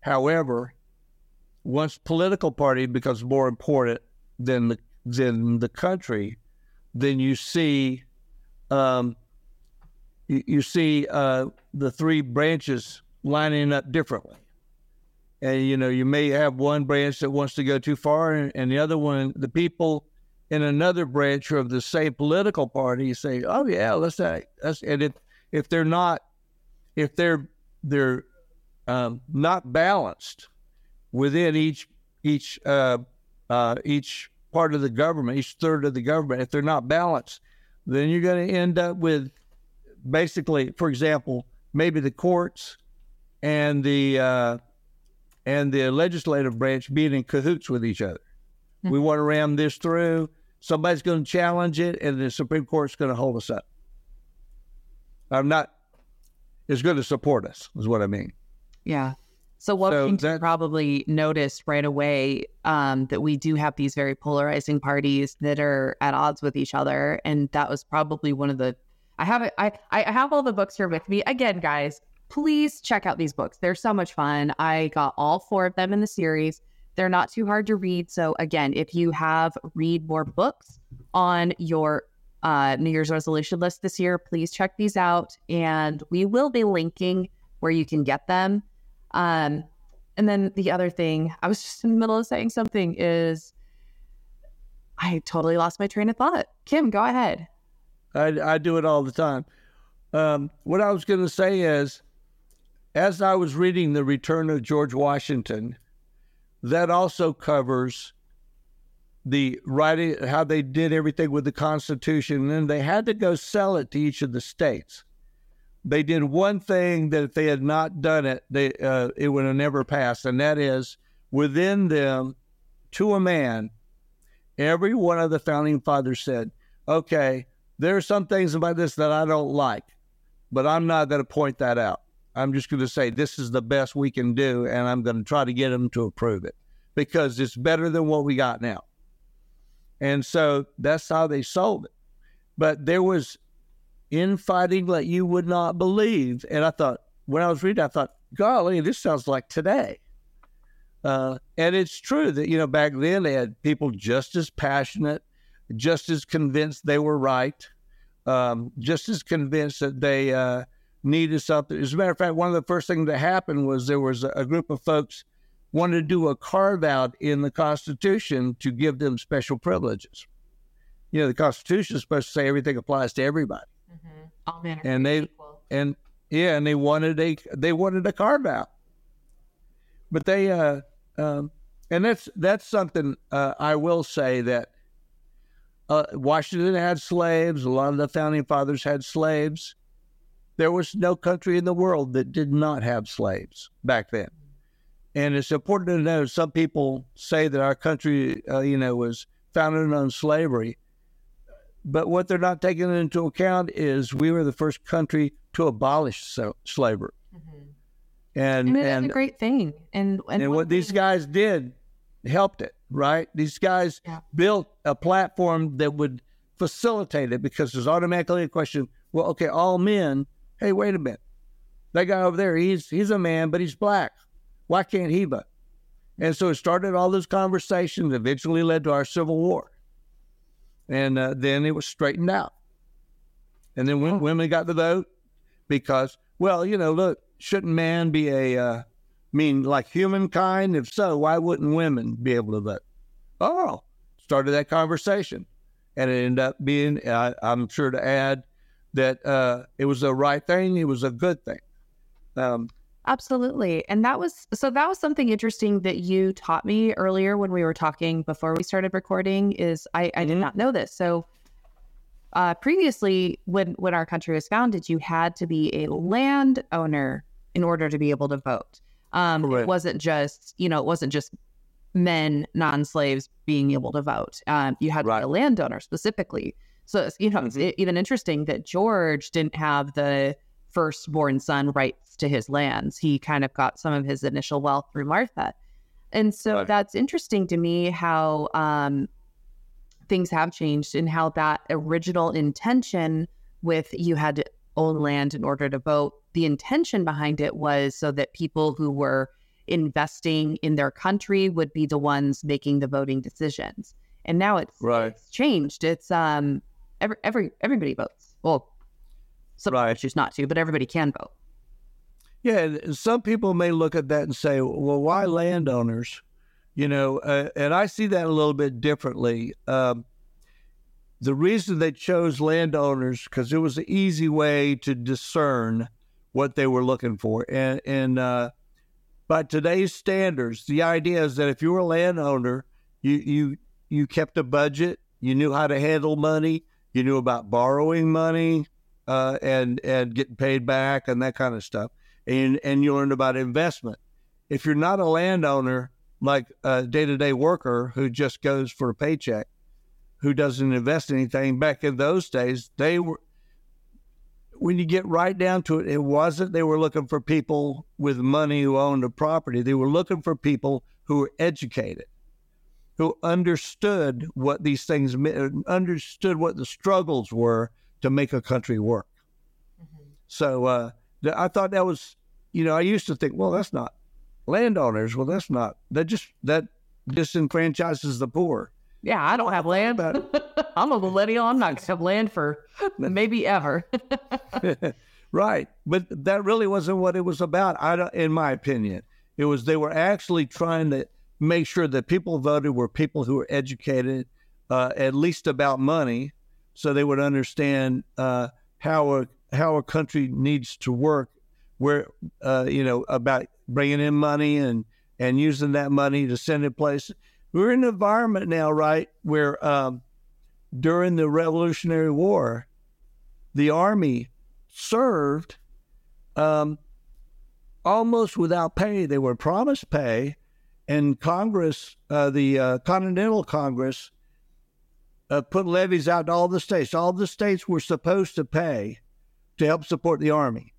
However, once political party becomes more important than the than the country, then you see um, you, you see uh, the three branches lining up differently. And you know, you may have one branch that wants to go too far, and, and the other one, the people in another branch of the same political party say, "Oh yeah, let's say," let's, and if if they're not, if they're they're um, not balanced within each each uh, uh, each part of the government, each third of the government, if they're not balanced, then you're going to end up with basically, for example, maybe the courts and the uh, and the legislative branch being in cahoots with each other. Mm-hmm. We want to ram this through. Somebody's going to challenge it, and the Supreme Court's going to hold us up. I'm not. Is going to support us. Is what I mean. Yeah. So Washington so probably noticed right away um, that we do have these very polarizing parties that are at odds with each other, and that was probably one of the. I have it. I I have all the books here with me. Again, guys, please check out these books. They're so much fun. I got all four of them in the series. They're not too hard to read. So again, if you have read more books on your uh, New Year's resolution list this year, please check these out, and we will be linking where you can get them um, and then the other thing, I was just in the middle of saying something is I totally lost my train of thought. Kim, go ahead. I, I do it all the time. Um, what I was going to say is, as I was reading The Return of George Washington, that also covers the writing, how they did everything with the Constitution. And then they had to go sell it to each of the states they did one thing that if they had not done it, they uh, it would have never passed, and that is within them, to a man, every one of the founding fathers said, "Okay, there are some things about this that I don't like, but I'm not going to point that out. I'm just going to say this is the best we can do, and I'm going to try to get them to approve it because it's better than what we got now." And so that's how they sold it. But there was infighting that you would not believe. And I thought, when I was reading, I thought, golly, this sounds like today. Uh, and it's true that, you know, back then they had people just as passionate, just as convinced they were right, um, just as convinced that they uh, needed something. As a matter of fact, one of the first things that happened was there was a group of folks wanted to do a carve out in the Constitution to give them special privileges. You know, the Constitution is supposed to say everything applies to everybody. Mm-hmm. All men and they equal. and yeah, and they wanted a they wanted a carve out, but they uh, um, and that's that's something uh, I will say that uh, Washington had slaves. A lot of the founding fathers had slaves. There was no country in the world that did not have slaves back then. And it's important to know some people say that our country, uh, you know, was founded on slavery. But what they're not taking into account is we were the first country to abolish so, slavery. Mm-hmm. And, and, and a great thing. And, and, and what thing. these guys did helped it, right? These guys yeah. built a platform that would facilitate it because there's automatically a question well, okay, all men, hey, wait a minute. That guy over there, he's he's a man, but he's black. Why can't he vote? And so it started all those conversations, eventually led to our Civil War and uh, then it was straightened out. And then when women got the vote, because well, you know, look, shouldn't man be a uh, mean like humankind? If so, why wouldn't women be able to vote? Oh, started that conversation, and it ended up being. Uh, I'm sure to add that uh, it was the right thing. It was a good thing. Um, Absolutely. And that was so that was something interesting that you taught me earlier when we were talking before we started recording is I, I did mm-hmm. not know this. So uh, previously when when our country was founded, you had to be a landowner in order to be able to vote. Um. It wasn't just, you know, it wasn't just men, non-slaves being able to vote. Um, you had right. to be a landowner specifically. So, you know, mm-hmm. it's even interesting that George didn't have the firstborn son rights to his lands. He kind of got some of his initial wealth through Martha. And so Right. that's interesting to me how um, things have changed and how that original intention with you had to own land in order to vote, the intention behind it was so that people who were investing in their country would be the ones making the voting decisions. And now it's, Right. it's changed. It's um every every everybody votes. Well, some Right. choose not to, but everybody can vote. Yeah, and some people may look at that and say, "Well, why landowners?" You know, uh, and I see that a little bit differently. Um, the reason they chose landowners because it was an easy way to discern what they were looking for, and and uh, by today's standards, the idea is that if you were a landowner, you you you kept a budget, you knew how to handle money, you knew about borrowing money, uh, and and getting paid back and that kind of stuff and and you learned about investment. If you're not a landowner, like a day-to-day worker who just goes for a paycheck, who doesn't invest anything, back in those days, they were. When you get right down to it, it wasn't they were looking for people with money who owned a property. They were looking for people who were educated, who understood what these things meant, understood what the struggles were to make a country work. So uh, th- I thought that was, you know, I used to think, well, that's not landowners. Well, that's not that just that disenfranchises the poor. Yeah, I don't have land. But... *laughs* I'm a millennial. I'm not going to have land for *laughs* maybe ever. *laughs* right, but that really wasn't what it was about. I don't, in my opinion, it was they were actually trying to make sure that people voted were people who were educated, uh, at least about money, so they would understand uh, how a how a country needs to work, where uh, you know about bringing in money and and using that money to send it places. We're in an environment now, right, where um, during the Revolutionary War, the army served um, almost without pay. They were promised pay, and Congress, uh, the uh, Continental Congress, uh, put levies out to all the states. All the states were supposed to pay to help support the army.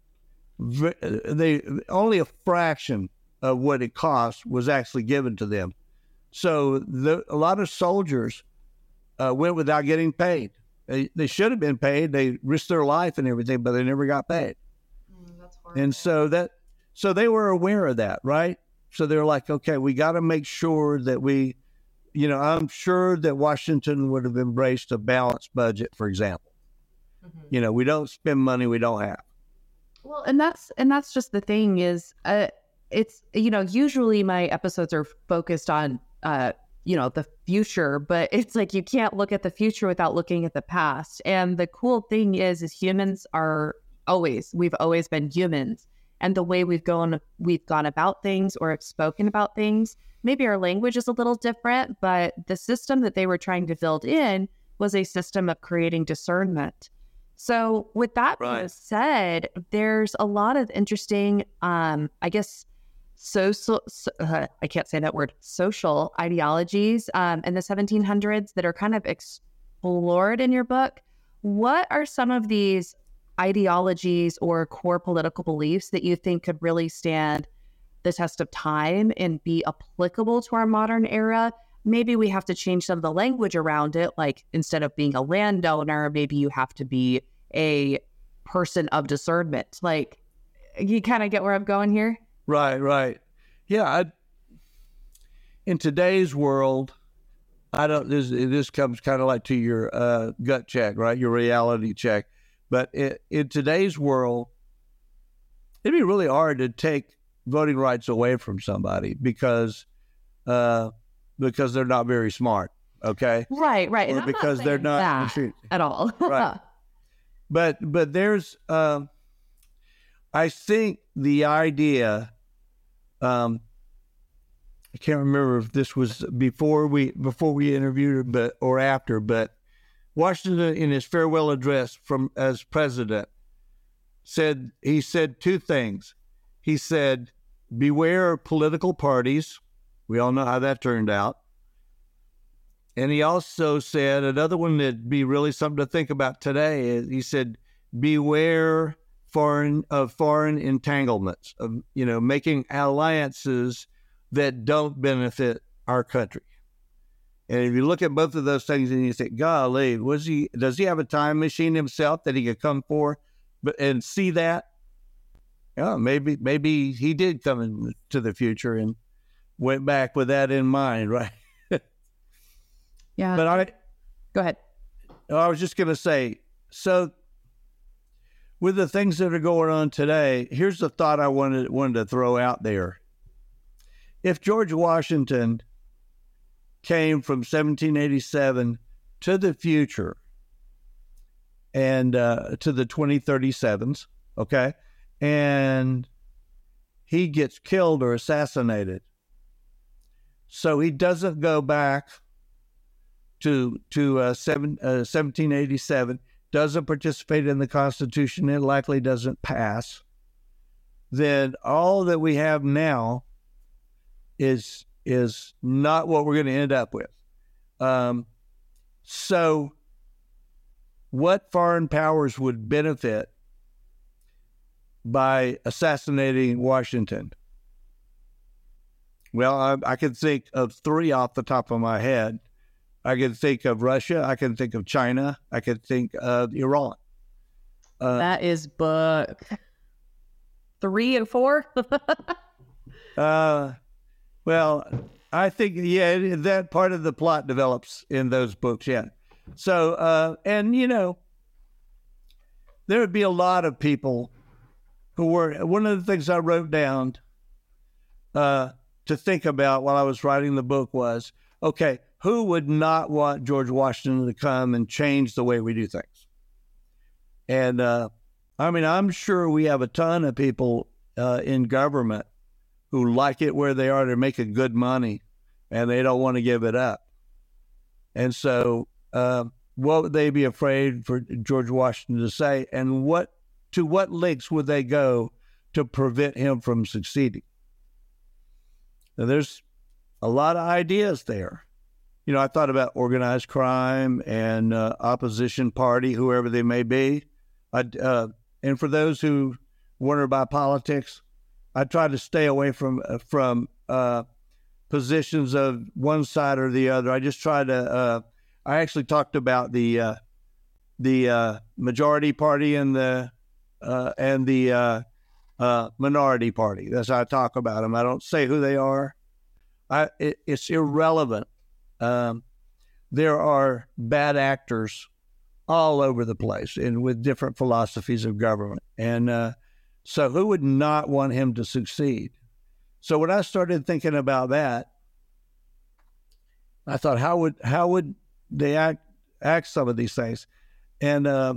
V- They only a fraction of what it cost was actually given to them. So the, a lot of soldiers uh, went without getting paid. They, they should have been paid. They risked their life and everything, but they never got paid. And so that so they were aware of that, right? So they're like, okay, we got to make sure that we, you know, I'm sure that Washington would have embraced a balanced budget, for example. You know, we don't spend money we don't have. Well, and that's and that's just the thing is, uh, it's you know usually my episodes are focused on uh you know the future, but *laughs* it's like you can't look at the future without looking at the past. And the cool thing is, is humans are always we've always been humans, and the way we've gone we've gone about things or have spoken about things. Maybe our language is a little different, but the system that they were trying to build in was a system of creating discernment. So, with that being said, there's a lot of interesting, um, I guess, social, so, uh, I can't say that word, social ideologies um, in the 1700s that are kind of explored in your book. What are some of these ideologies or core political beliefs that you think could really stand the test of time and be applicable to our modern era? Maybe we have to change some of the language around it. Like instead of being a landowner, maybe you have to be a person of discernment. Like, you kind of get where I'm going here? Right, right. Yeah, I, in today's world, I don't. This this comes kind of like to your uh, gut check, right? Your reality check. But in, in today's world, it'd be really hard to take voting rights away from somebody because uh, because they're not very smart. Okay, Right, right. or because they're not. *laughs* at all. Right. *laughs* but but there's um i think the idea um i can't remember if this was before we before we interviewed her but or after but washington in his farewell address from as president said he said two things. He said beware of political parties. We all know how that turned out. And he also said another one that'd be really something to think about today is he said, beware foreign of foreign entanglements of you know making alliances that don't benefit our country. And if you look at both of those things and you think, golly, was he does he have a time machine himself that he could come for but and see that? Yeah, maybe maybe he did come into the future and went back with that in mind, *laughs* right? Yeah. But I Go ahead. I was just gonna say, so with the things that are going on today, here's the thought I wanted wanted to throw out there. If George Washington came from 1787 to the future and uh, to the 2037s, okay, and he gets killed or assassinated, so he doesn't go back to to uh, seven, uh, 1787 doesn't participate in the Constitution, it likely doesn't pass, then all that we have now is is not what we're going to end up with. Um, so, what foreign powers would benefit by assassinating Washington? Well, I, I can think of three off the top of my head. I can think of Russia. I can think of China. I can think of Iran. Uh, that is book three and four. *laughs* uh, well, I think yeah, that part of the plot develops in those books. Yeah. So, uh, and you know, there would be a lot of people who were. One of the things I wrote down uh, to think about while I was writing the book was, okay, who would not want George Washington to come and change the way we do things? And uh, I mean, I'm sure we have a ton of people uh, in government who like it where they are. They're making good money and they don't want to give it up. And so, uh, what would they be afraid for George Washington to say? And what to what lengths would they go to prevent him from succeeding? Now, there's a lot of ideas there you know, I thought about organized crime and uh, opposition party, whoever they may be. Uh, and for those who wonder about politics, I try to stay away from uh, from uh, positions of one side or the other. I just try to. Uh, I actually talked about the uh, the majority party and the and the minority party. That's how I talk about them. I don't say who they are. I, it, it's irrelevant um, there are bad actors all over the place and with different philosophies of government. And uh, so, who would not want him to succeed? So, when I started thinking about that, I thought, how would how would they act act some of these things? And uh,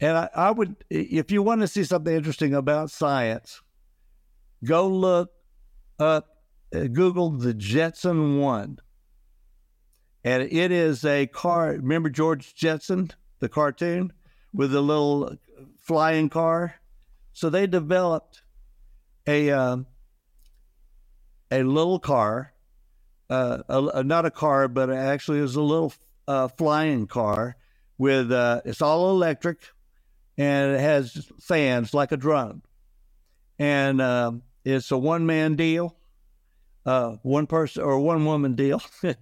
and I, I would, if you want to see something interesting about science, go look up uh, Googled the Jetson One, and it is a car. Remember George Jetson, the cartoon with the little flying car? So they developed a um, a little car, uh, a, not a car, but actually it was a little uh, flying car with uh, it's all electric and it has fans like a drone, and um, it's a one man deal uh, one person or one woman deal. *laughs*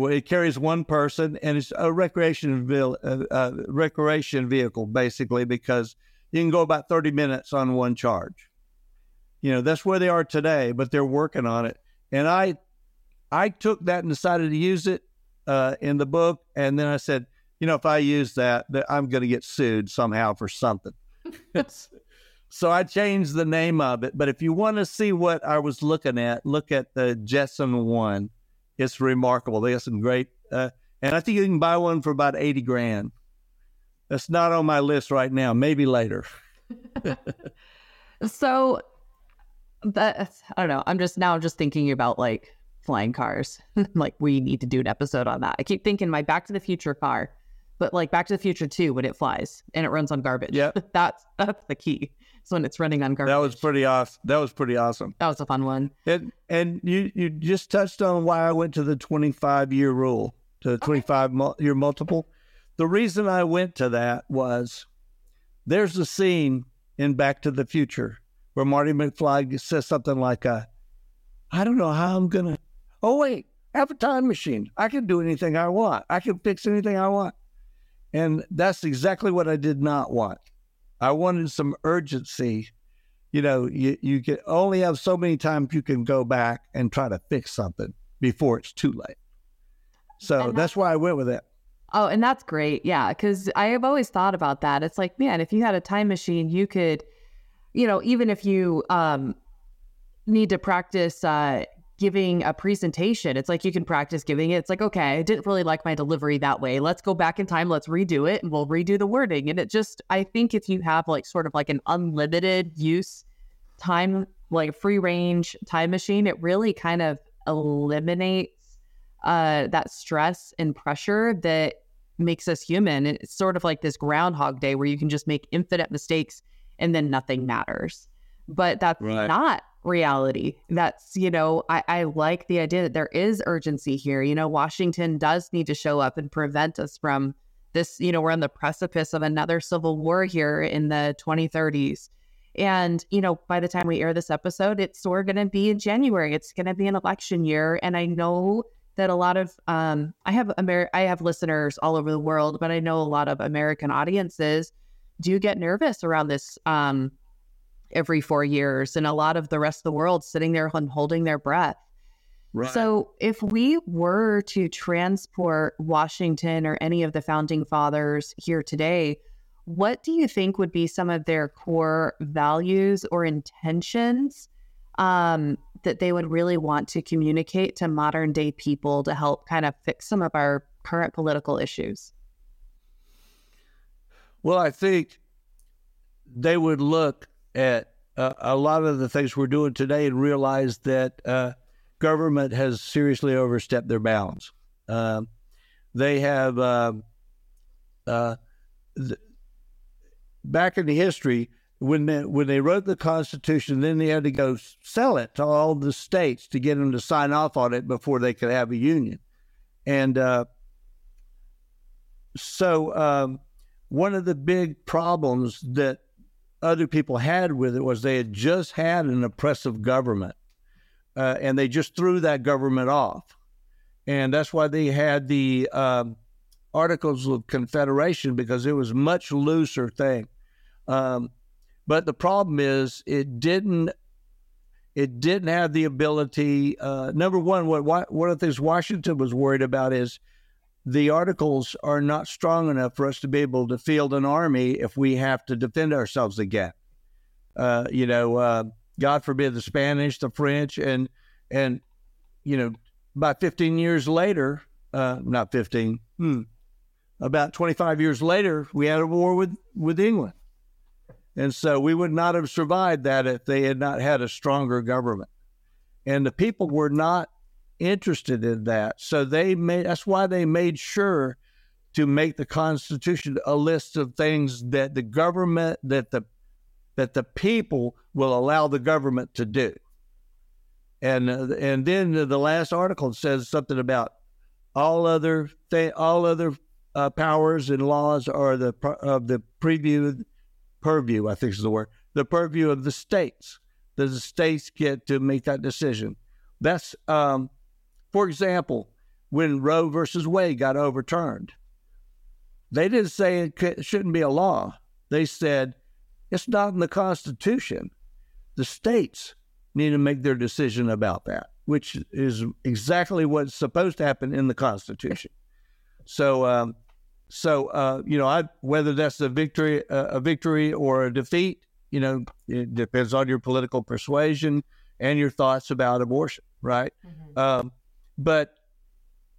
well, it carries one person, and it's a recreation uh, uh, recreation vehicle basically because you can go about thirty minutes on one charge. You know that's where they are today, but they're working on it. And I, I took that and decided to use it uh, in the book, and then I said, you know, if I use that, that I'm going to get sued somehow for something. *laughs* *laughs* So I changed the name of it. But if you want to see what I was looking at, look at the Jetson one. It's remarkable. They have some great, uh, and I think you can buy one for about 80 grand. That's not on my list right now. Maybe later. *laughs* so that I don't know. I'm just now just thinking about like flying cars. *laughs* like we need to do an episode on that. I keep thinking my Back to the Future car, but like Back to the Future 2 when it flies and it runs on garbage. Yeah. *laughs* that's that's the key when it's running on garbage. That was pretty awesome. That was pretty awesome. That was a fun one. And and you you just touched on why I went to the 25 year rule, to the 25 okay. year multiple. The reason I went to that was there's a scene in Back to the Future where Marty McFly says something like, uh, I don't know how I'm going to. Oh, wait, I have a time machine. I can do anything I want. I can fix anything I want. And that's exactly what I did not want. I wanted some urgency. You know, you, you can only have so many times you can go back and try to fix something before it's too late. So that's, that's why I went with it. Oh, and that's great. Yeah. Cause I have always thought about that. It's like, man, if you had a time machine, you could, you know, even if you um, need to practice uh, giving a presentation, it's like you can practice giving it. It's like, okay, I didn't really like my delivery that way. Let's go back in time. Let's redo it and we'll redo the wording. And it just, I think if you have like sort of like an unlimited use time, like free range time machine, it really kind of eliminates uh, that stress and pressure that makes us human. It's sort of like this groundhog day where you can just make infinite mistakes and then nothing matters. But that's right. not reality. That's, you know, I, I like the idea that there is urgency here. You know, Washington does need to show up and prevent us from this, you know, we're on the precipice of another civil war here in the 2030s. And, you know, by the time we air this episode, it's we're going to be in January. It's going to be an election year. And I know that a lot of um, I have Amer- I have listeners all over the world, but I know a lot of American audiences do get nervous around this um, every four years, and a lot of the rest of the world sitting there and holding their breath. Right. So, if we were to transport Washington or any of the founding fathers here today, what do you think would be some of their core values or intentions um, that they would really want to communicate to modern day people to help kind of fix some of our current political issues? Well, I think they would look at uh, a lot of the things we're doing today and realize that uh, government has seriously overstepped their bounds. Uh, they have, um, uh, th- back in the history, when they, when they wrote the Constitution, then they had to go sell it to all the states to get them to sign off on it before they could have a union. And uh, so, um, one of the big problems that other people had with it was they had just had an oppressive government, uh, and they just threw that government off, and that's why they had the um, Articles of Confederation because it was much looser thing. Um, but the problem is, it didn't. It didn't have the ability. Uh, number one, what one of the things Washington was worried about is the articles are not strong enough for us to be able to field an army if we have to defend ourselves again. Uh, you know, uh, God forbid the Spanish, the French, and and you know, about 15 years later, uh, not 15, hmm, about 25 years later, we had a war with with England. And so we would not have survived that if they had not had a stronger government. And the people were not interested in that. So they made that's why they made sure to make the Constitution a list of things that the government that the that the people will allow the government to do. And uh, and then the last article says something about all other th- all other uh, powers and laws are the of the preview purview, I think is the word, the purview of the states. That the states get to make that decision. That's, um, for example, when Roe versus Wade got overturned, they didn't say it shouldn't be a law. They said it's not in the Constitution. The states need to make their decision about that, which is exactly what's supposed to happen in the Constitution. So um, so uh, you know, I, whether that's a victory, uh, a victory or a defeat, you know, it depends on your political persuasion and your thoughts about abortion, right? Mm-hmm. Um, but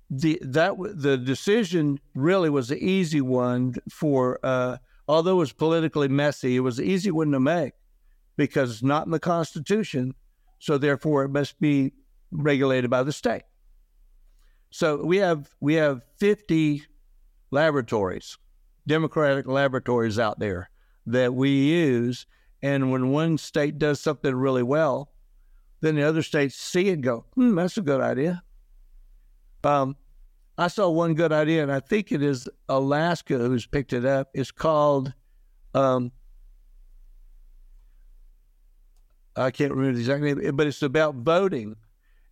the that the decision really was the easy one for, uh, although it was politically messy, it was the easy one to make because it's not in the Constitution, so therefore it must be regulated by the state. So we have we have fifty laboratories, democratic laboratories out there that we use. And when one state does something really well, then the other states see it and go, hmm, that's a good idea. Um, I saw one good idea, and I think it is Alaska who's picked it up. It's called, um, I can't remember the exact name, but it's about voting.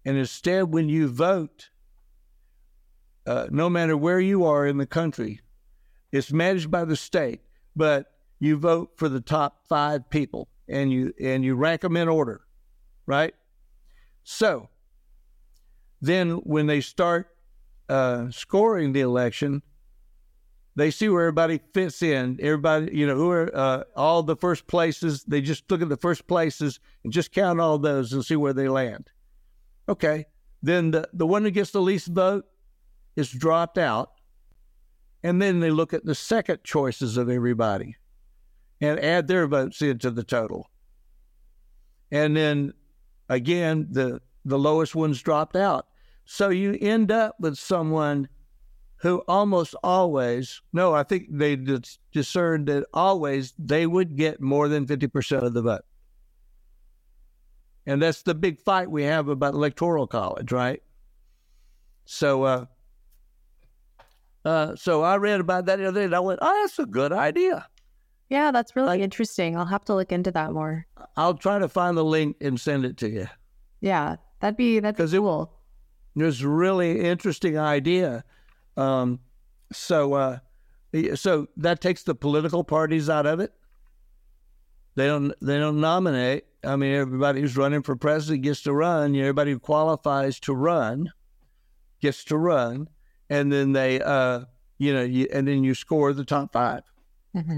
And instead, when you vote, uh, no matter where you are in the country, it's managed by the state, but you vote for the top five people and you and you rank them in order, right? So then when they start uh, scoring the election, they see where everybody fits in. Everybody, you know, who are uh, all the first places. They just look at the first places and just count all those and see where they land. Okay. Then the, the one who gets the least vote is dropped out. And then they look at the second choices of everybody and add their votes into the total. And then again, the, the lowest ones dropped out. So you end up with someone who almost always, no, I think they dis- discerned that always they would get more than 50% of the vote. And that's the big fight we have about electoral college, right? So, uh, uh, so I read about that the other day and I went, oh, that's a good idea. Yeah, that's really interesting. I'll have to look into that more. I'll try to find the link and send it to you. Yeah, that'd be that'd be 'Cause it- cool. It was a really interesting idea. Um, so, uh, so that takes the political parties out of it. They don't. They don't nominate. I mean, everybody who's running for president gets to run. Everybody who qualifies to run gets to run, and then they, uh, you know, you, and then you score the top 5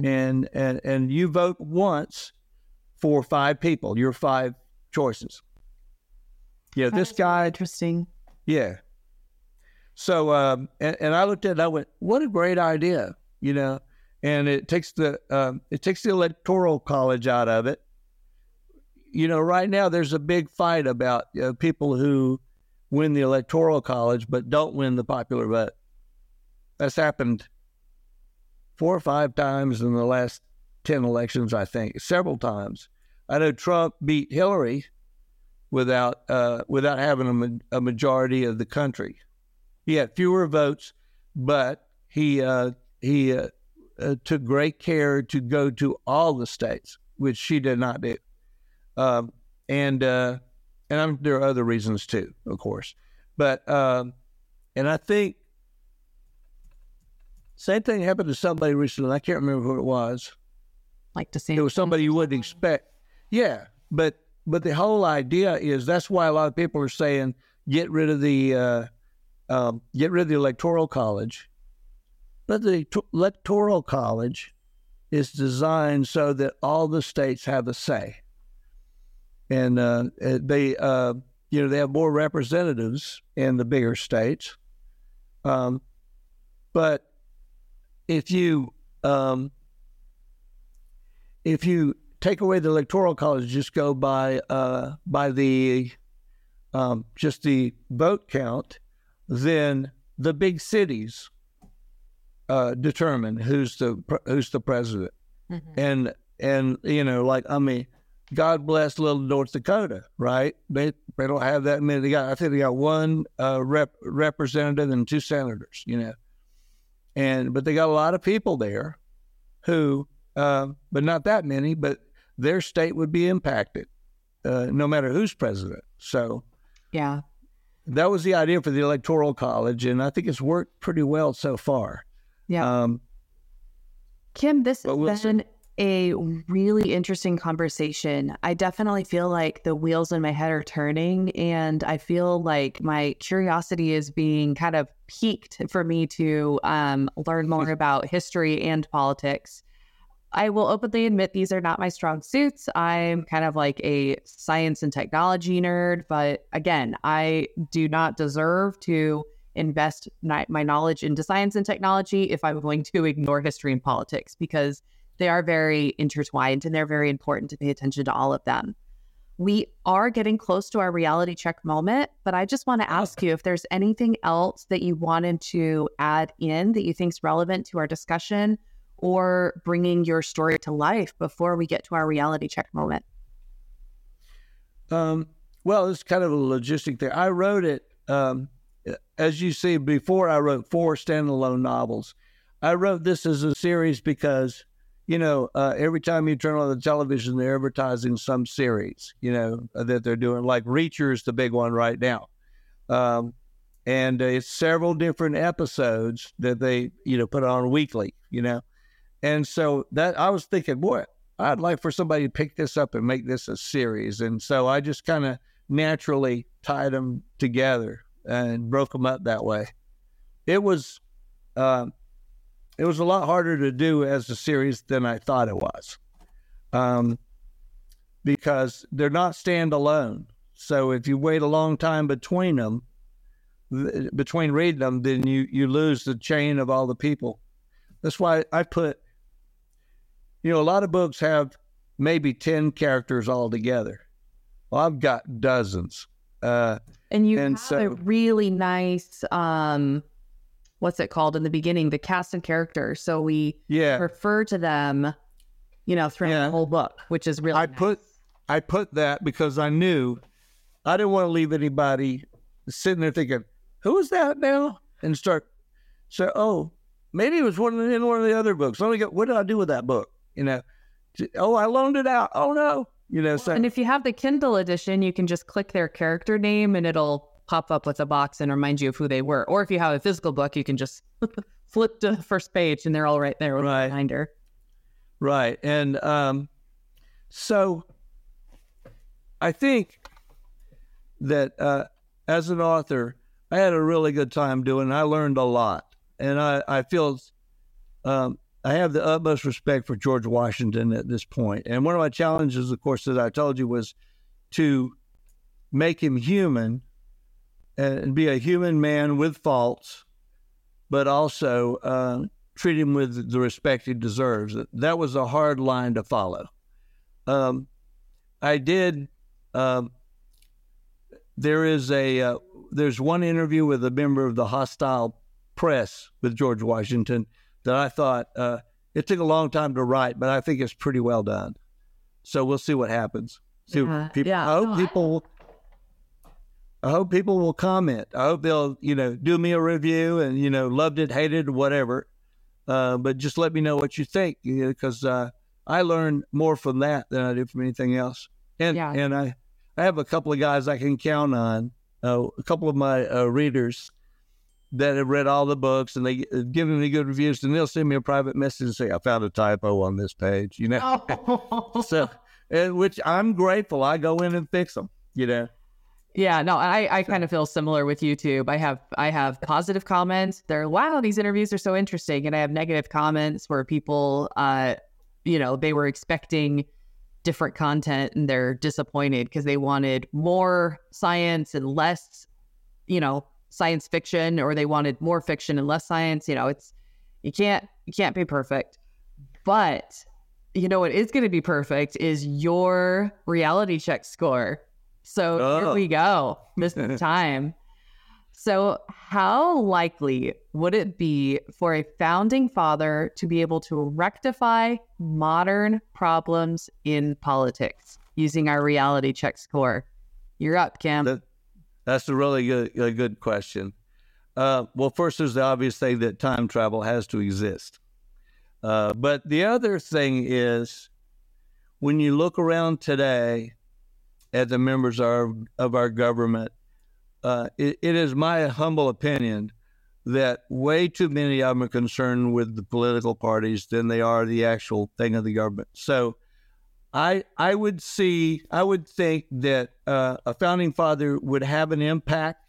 and and and you vote once for five people. Your five choices. Yeah, this guy interesting. Yeah. So, um, and, and I looked at it, I went, what a great idea, you know, and it takes the, um, it takes the electoral college out of it. You know, right now there's a big fight about uh, people who win the electoral college but don't win the popular vote. That's happened four or five times in the last 10 elections, I think, several times. I know Trump beat Hillary without uh, without having a, ma- a majority of the country. He had fewer votes, but he uh, he uh, uh, took great care to go to all the states, which she did not do. Um, and uh, and I'm, there are other reasons too, of course, but um, and I think same thing happened to somebody recently. I can't remember who it was. Like to see It was somebody you wouldn't expect. Yeah, but but the whole idea is that's why a lot of people are saying get rid of the uh, um, get rid of the electoral college. But the electoral college is designed so that all the states have a say, and uh, they uh, you know they have more representatives in the bigger states. Um, but if you um, if you take away the electoral college, just go by uh, by the um, just the vote count, then the big cities uh, determine who's the who's the president, and and you know, like I mean, God bless little North Dakota, right? They they don't have that many. They got I think they got one uh, rep, representative and two senators, you know, and but they got a lot of people there who, uh, but not that many, but their state would be impacted, uh, no matter who's president. So Yeah. that was the idea for the electoral college, and I think it's worked pretty well so far. Yeah. Um, Kim, this But we'll has see. been a really interesting conversation. I definitely feel like the wheels in my head are turning, and I feel like my curiosity is being kind of piqued for me to um, learn more *laughs* about history and politics. I will openly admit these are not my strong suits. I'm kind of like a science and technology nerd, but again, I do not deserve to invest my knowledge into science and technology if I'm going to ignore history and politics because they are very intertwined and they're very important to pay attention to all of them. We are getting close to our reality check moment, but I just want to ask you if there's anything else that you wanted to add in that you think is relevant to our discussion or bringing your story to life before we get to our reality check moment. Um, well, it's kind of a logistic thing. I wrote it, um, as you see, before I wrote four standalone novels. I wrote this as a series because, you know, uh, every time you turn on the television, they're advertising some series, you know, that they're doing. Like Reacher is the big one right now. Um, and uh, it's several different episodes that they, you know, put on weekly, you know. And so that I was thinking, boy, I'd like for somebody to pick this up and make this a series. And so I just kind of naturally tied them together and broke them up that way. It was, um, it was a lot harder to do as a series than I thought it was, um, because they're not standalone. So if you wait a long time between them, th- between reading them, then you you lose the chain of all the people. That's why I put, you know, a lot of books have maybe ten characters all together. Well, I've got dozens. Uh, And you And have so- a really nice um what's it called in the beginning, the cast and characters. So we yeah, refer to them, you know, throughout Yeah. the whole book, which is really I nice. put I put that because I knew I didn't want to leave anybody sitting there thinking, "Who is that now?" and start so oh maybe it was one of the, in one of the other books. Let me go. What did I do with that book? You know, oh I loaned it out. Oh no, you know. So And if you have the Kindle edition, you can just click their character name and it'll pop up with a box and remind you of who they were. Or if you have a physical book, you can just *laughs* flip to the first page and they're all right there with Right. a reminder. Right. And um, so I think that uh, as an author, I had a really good time doing it. I learned a lot. And I, I feel um, I have the utmost respect for George Washington at this point. And one of my challenges, of course, that I told you was to make him human and be a human man with faults, but also uh, treat him with the respect he deserves. That was a hard line to follow. Um, I did. Um, there is a uh, there's one interview with a member of the hostile press with George Washington that I thought uh, it took a long time to write, but I think it's pretty well done. So we'll see what happens. See Yeah, people, yeah. I hope No, people. I hope people will comment. I hope they'll, you know, do me a review and you know, loved it, hated, whatever. Uh, but just let me know what you think, because uh, I learned more from that than I did from anything else. And Yeah. and I, I have a couple of guys I can count on. Uh, a couple of my uh, readers that have read all the books and they uh, given me good reviews, and they'll send me a private message and say, "I found a typo on this page," you know. Oh. so, and which I'm grateful. I go in and fix them, you know. Yeah, no, I, I kind of feel similar with YouTube. I have I have positive comments. They're wow, these interviews are so interesting, and I have negative comments where people, uh, you know, they were expecting different content and they're disappointed because they wanted more science and less, you know, science fiction, or they wanted more fiction and less science. You know, it's you can't you can't be perfect, but you know what is going to be perfect is your reality check score. So here Oh. we go. This is oh. time. So, how likely would it be for a founding father to be able to rectify modern problems in politics using our reality check score? You're up, Cam. That, that's a really good, a good question. Uh, well, first, there's the obvious thing that time travel has to exist. Uh, but the other thing is when you look around today at the members of our, of our government, uh, it, it is my humble opinion that way too many of them are concerned with the political parties than they are the actual thing of the government. So, I I would see I would think that uh, a founding father would have an impact,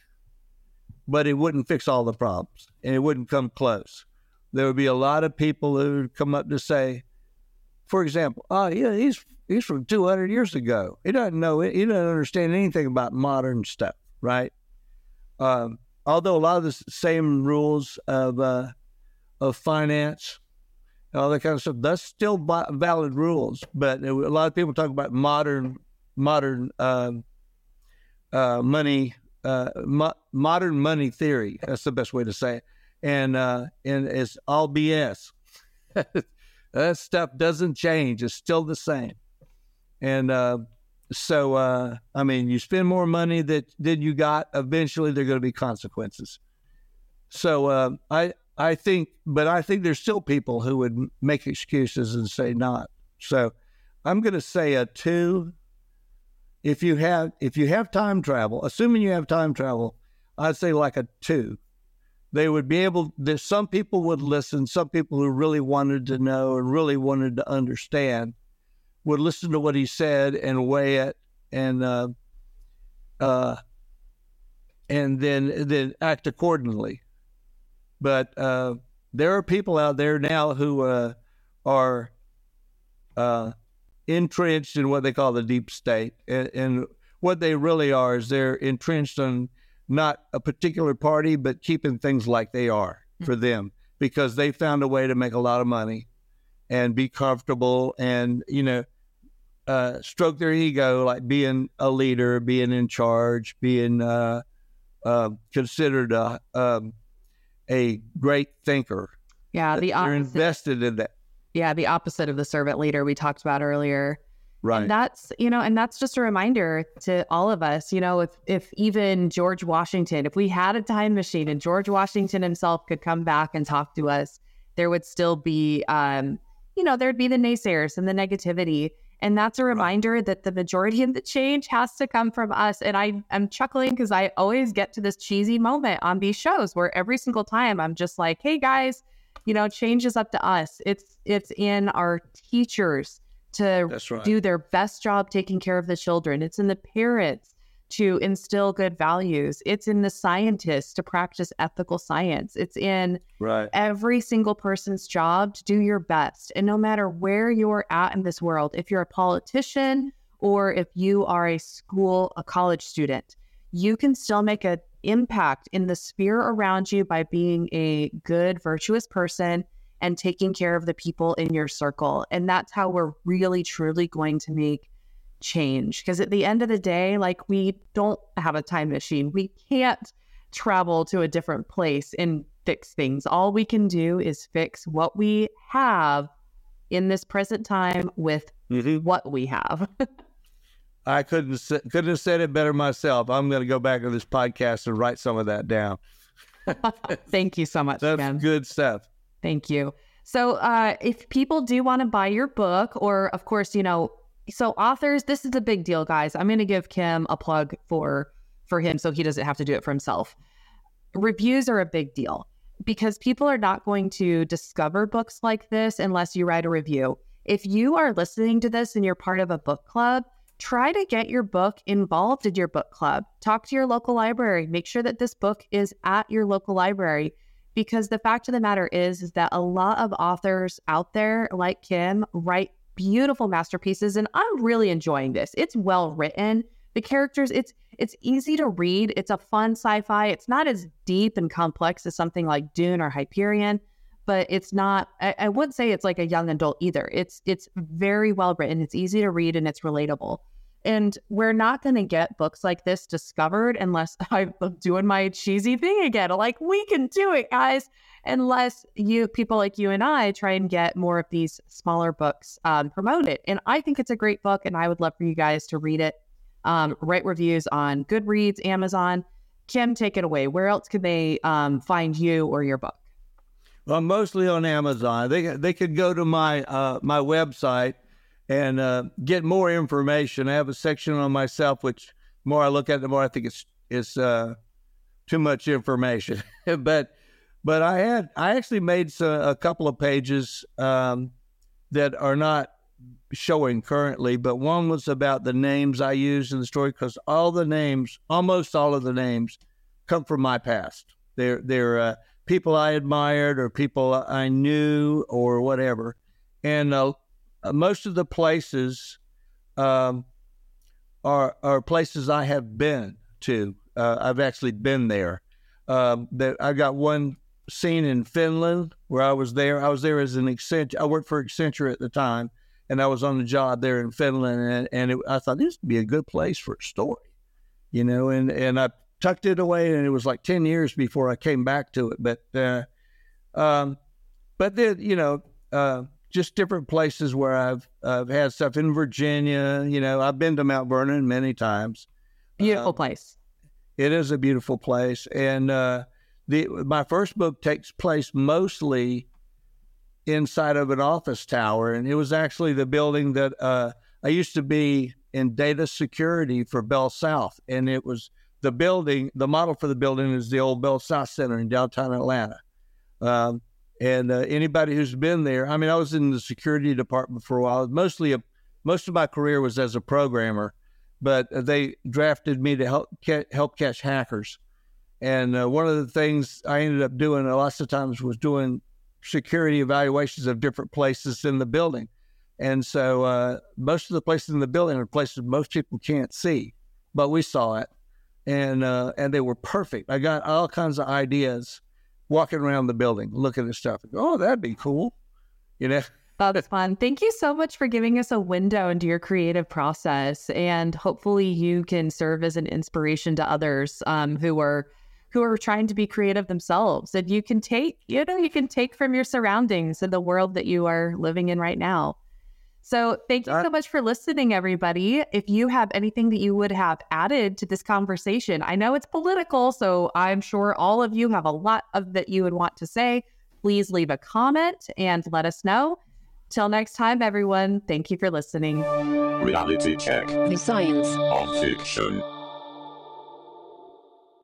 but it wouldn't fix all the problems, and it wouldn't come close. There would be a lot of people who would come up to say, for example, oh yeah, he's he's from 200 years ago. He doesn't know. He doesn't understand anything about modern stuff, right? Um, although a lot of the same rules of uh, of finance all that kind of stuff. That's still valid rules, but a lot of people talk about modern modern um, uh, money, uh, mo- modern money theory. That's the best way to say it, and uh, and it's all BS. *laughs* that stuff doesn't change; it's still the same. And uh, so, uh, I mean, you spend more money that than you got. Eventually, there are going to be consequences. So uh, I I think, but I think there's still people who would make excuses and say not. So I'm going to say a two. If you have if you have time travel, assuming you have time travel, I'd say like a two. They would be able. There's some people would listen. Some people who really wanted to know and really wanted to understand would listen to what he said and weigh it and uh, uh, and then then act accordingly. But uh, there are people out there now who uh, are uh, entrenched in what they call the deep state, and, and, what they really are is they're entrenched on not a particular party, but keeping things like they are for them because they found a way to make a lot of money and be comfortable and you know uh, stroke their ego, like being a leader, being in charge, being uh, uh, considered a um, a great thinker. Yeah, the They're invested in that. yeah, the opposite of the servant leader we talked about earlier. Right. And that's, you know, and that's just a reminder to all of us, you know, if if even George Washington, if we had a time machine and George Washington himself could come back and talk to us, there would still be um, you know, there'd be the naysayers and the negativity. And that's a reminder that the majority of the change has to come from us. And I am chuckling because I always get to this cheesy moment on these shows where every single time I'm just like, hey guys, you know, change is up to us. It's it's in our teachers to right. do their best job taking care of the children. It's in the parents to instill good values. It's in the scientists to practice ethical science. It's in Right. every single person's job to do your best. And no matter where you're at in this world, if you're a politician or if you are a school, a college student, you can still make an impact in the sphere around you by being a good, virtuous person and taking care of the people in your circle. And that's how we're really, truly going to make change. Because at the end of the day, like we don't have a time machine. We can't travel to a different place and fix things. All we can do is fix what we have in this present time with Mhm. what we have. *laughs* I couldn't couldn't have said it better myself. I'm going to go back to this podcast and write some of that down. *laughs* Thank you so much, That's Ken. good stuff. Thank you. So, uh, if people do want to buy your book, or of course, you know, so authors, this is a big deal, guys. I'm going to give Kim a plug for for him, so he doesn't have to do it for himself. Reviews are a big deal because people are not going to discover books like this unless you write a review. If you are listening to this and you're part of a book club, try to get your book involved in your book club. Talk to your local library. Make sure that this book is at your local library because the fact of the matter is is that a lot of authors out there like Kim write beautiful masterpieces and I'm really enjoying this. It's well written. The characters it's it's easy to read. It's a fun sci-fi. It's not as deep and complex as something like Dune or Hyperion, but it's not I, I wouldn't say it's like a young adult either. It's it's very well written. It's easy to read and it's relatable. And we're not going to get books like this discovered unless *laughs* I'm doing my cheesy thing again. Like, we can do it, guys. Unless you, people like you and I, try and get more of these smaller books um, promoted. And I think it's a great book, and I would love for you guys to read it. Um, write reviews on Goodreads, Amazon. Kim, take it away. Where else can they um, find you or your book? Well, mostly on Amazon. They they could go to my uh, my website and uh, get more information. I have a section on myself, which more I look at, it, the more I think it's it's uh, too much information. *laughs* but but I had I actually made some, a couple of pages um, that are not showing currently, but one was about the names I used in the story because all the names, almost all of the names, come from my past. They're they're uh, people I admired or people I knew or whatever, and uh, most of the places um, are are places I have been to. Uh, I've actually been there. Um, that I got one scene in Finland where I was there. I was there as an Accenture. I worked for Accenture at the time, and I was on the job there in Finland. And and it, I thought this would be a good place for a story, you know. And and I tucked it away, and it was like ten years before I came back to it. But uh, um, but then you know, uh, just different places where I've I've had stuff in Virginia. You know, I've been to Mount Vernon many times. Beautiful Um, place. It is a beautiful place, and uh, the my first book takes place mostly inside of an office tower, and it was actually the building that uh, I used to be in data security for Bell South, and it was the building. The model for the building is the old Bell South Center in downtown Atlanta. Um, and uh, anybody who's been there, I mean, I was in the security department for a while. Mostly, a, most of my career was as a programmer, but they drafted me to help help catch hackers. And uh, one of the things I ended up doing a lot of times was doing security evaluations of different places in the building. And so uh, most of the places in the building are places most people can't see, but we saw it, and uh, and they were perfect. I got all kinds of ideas walking around the building, looking at stuff. Oh, that'd be cool, you know. That's *laughs* fun. Thank you so much for giving us a window into your creative process, and hopefully you can serve as an inspiration to others um, who are who are trying to be creative themselves. And you can take, you know, you can take from your surroundings and the world that you are living in right now. So thank you so much for listening, everybody. If you have anything that you would have added to this conversation, I know it's political, so I'm sure all of you have a lot of that you would want to say. Please leave a comment and let us know. Till next time, everyone, thank you for listening. Reality check. The science of fiction.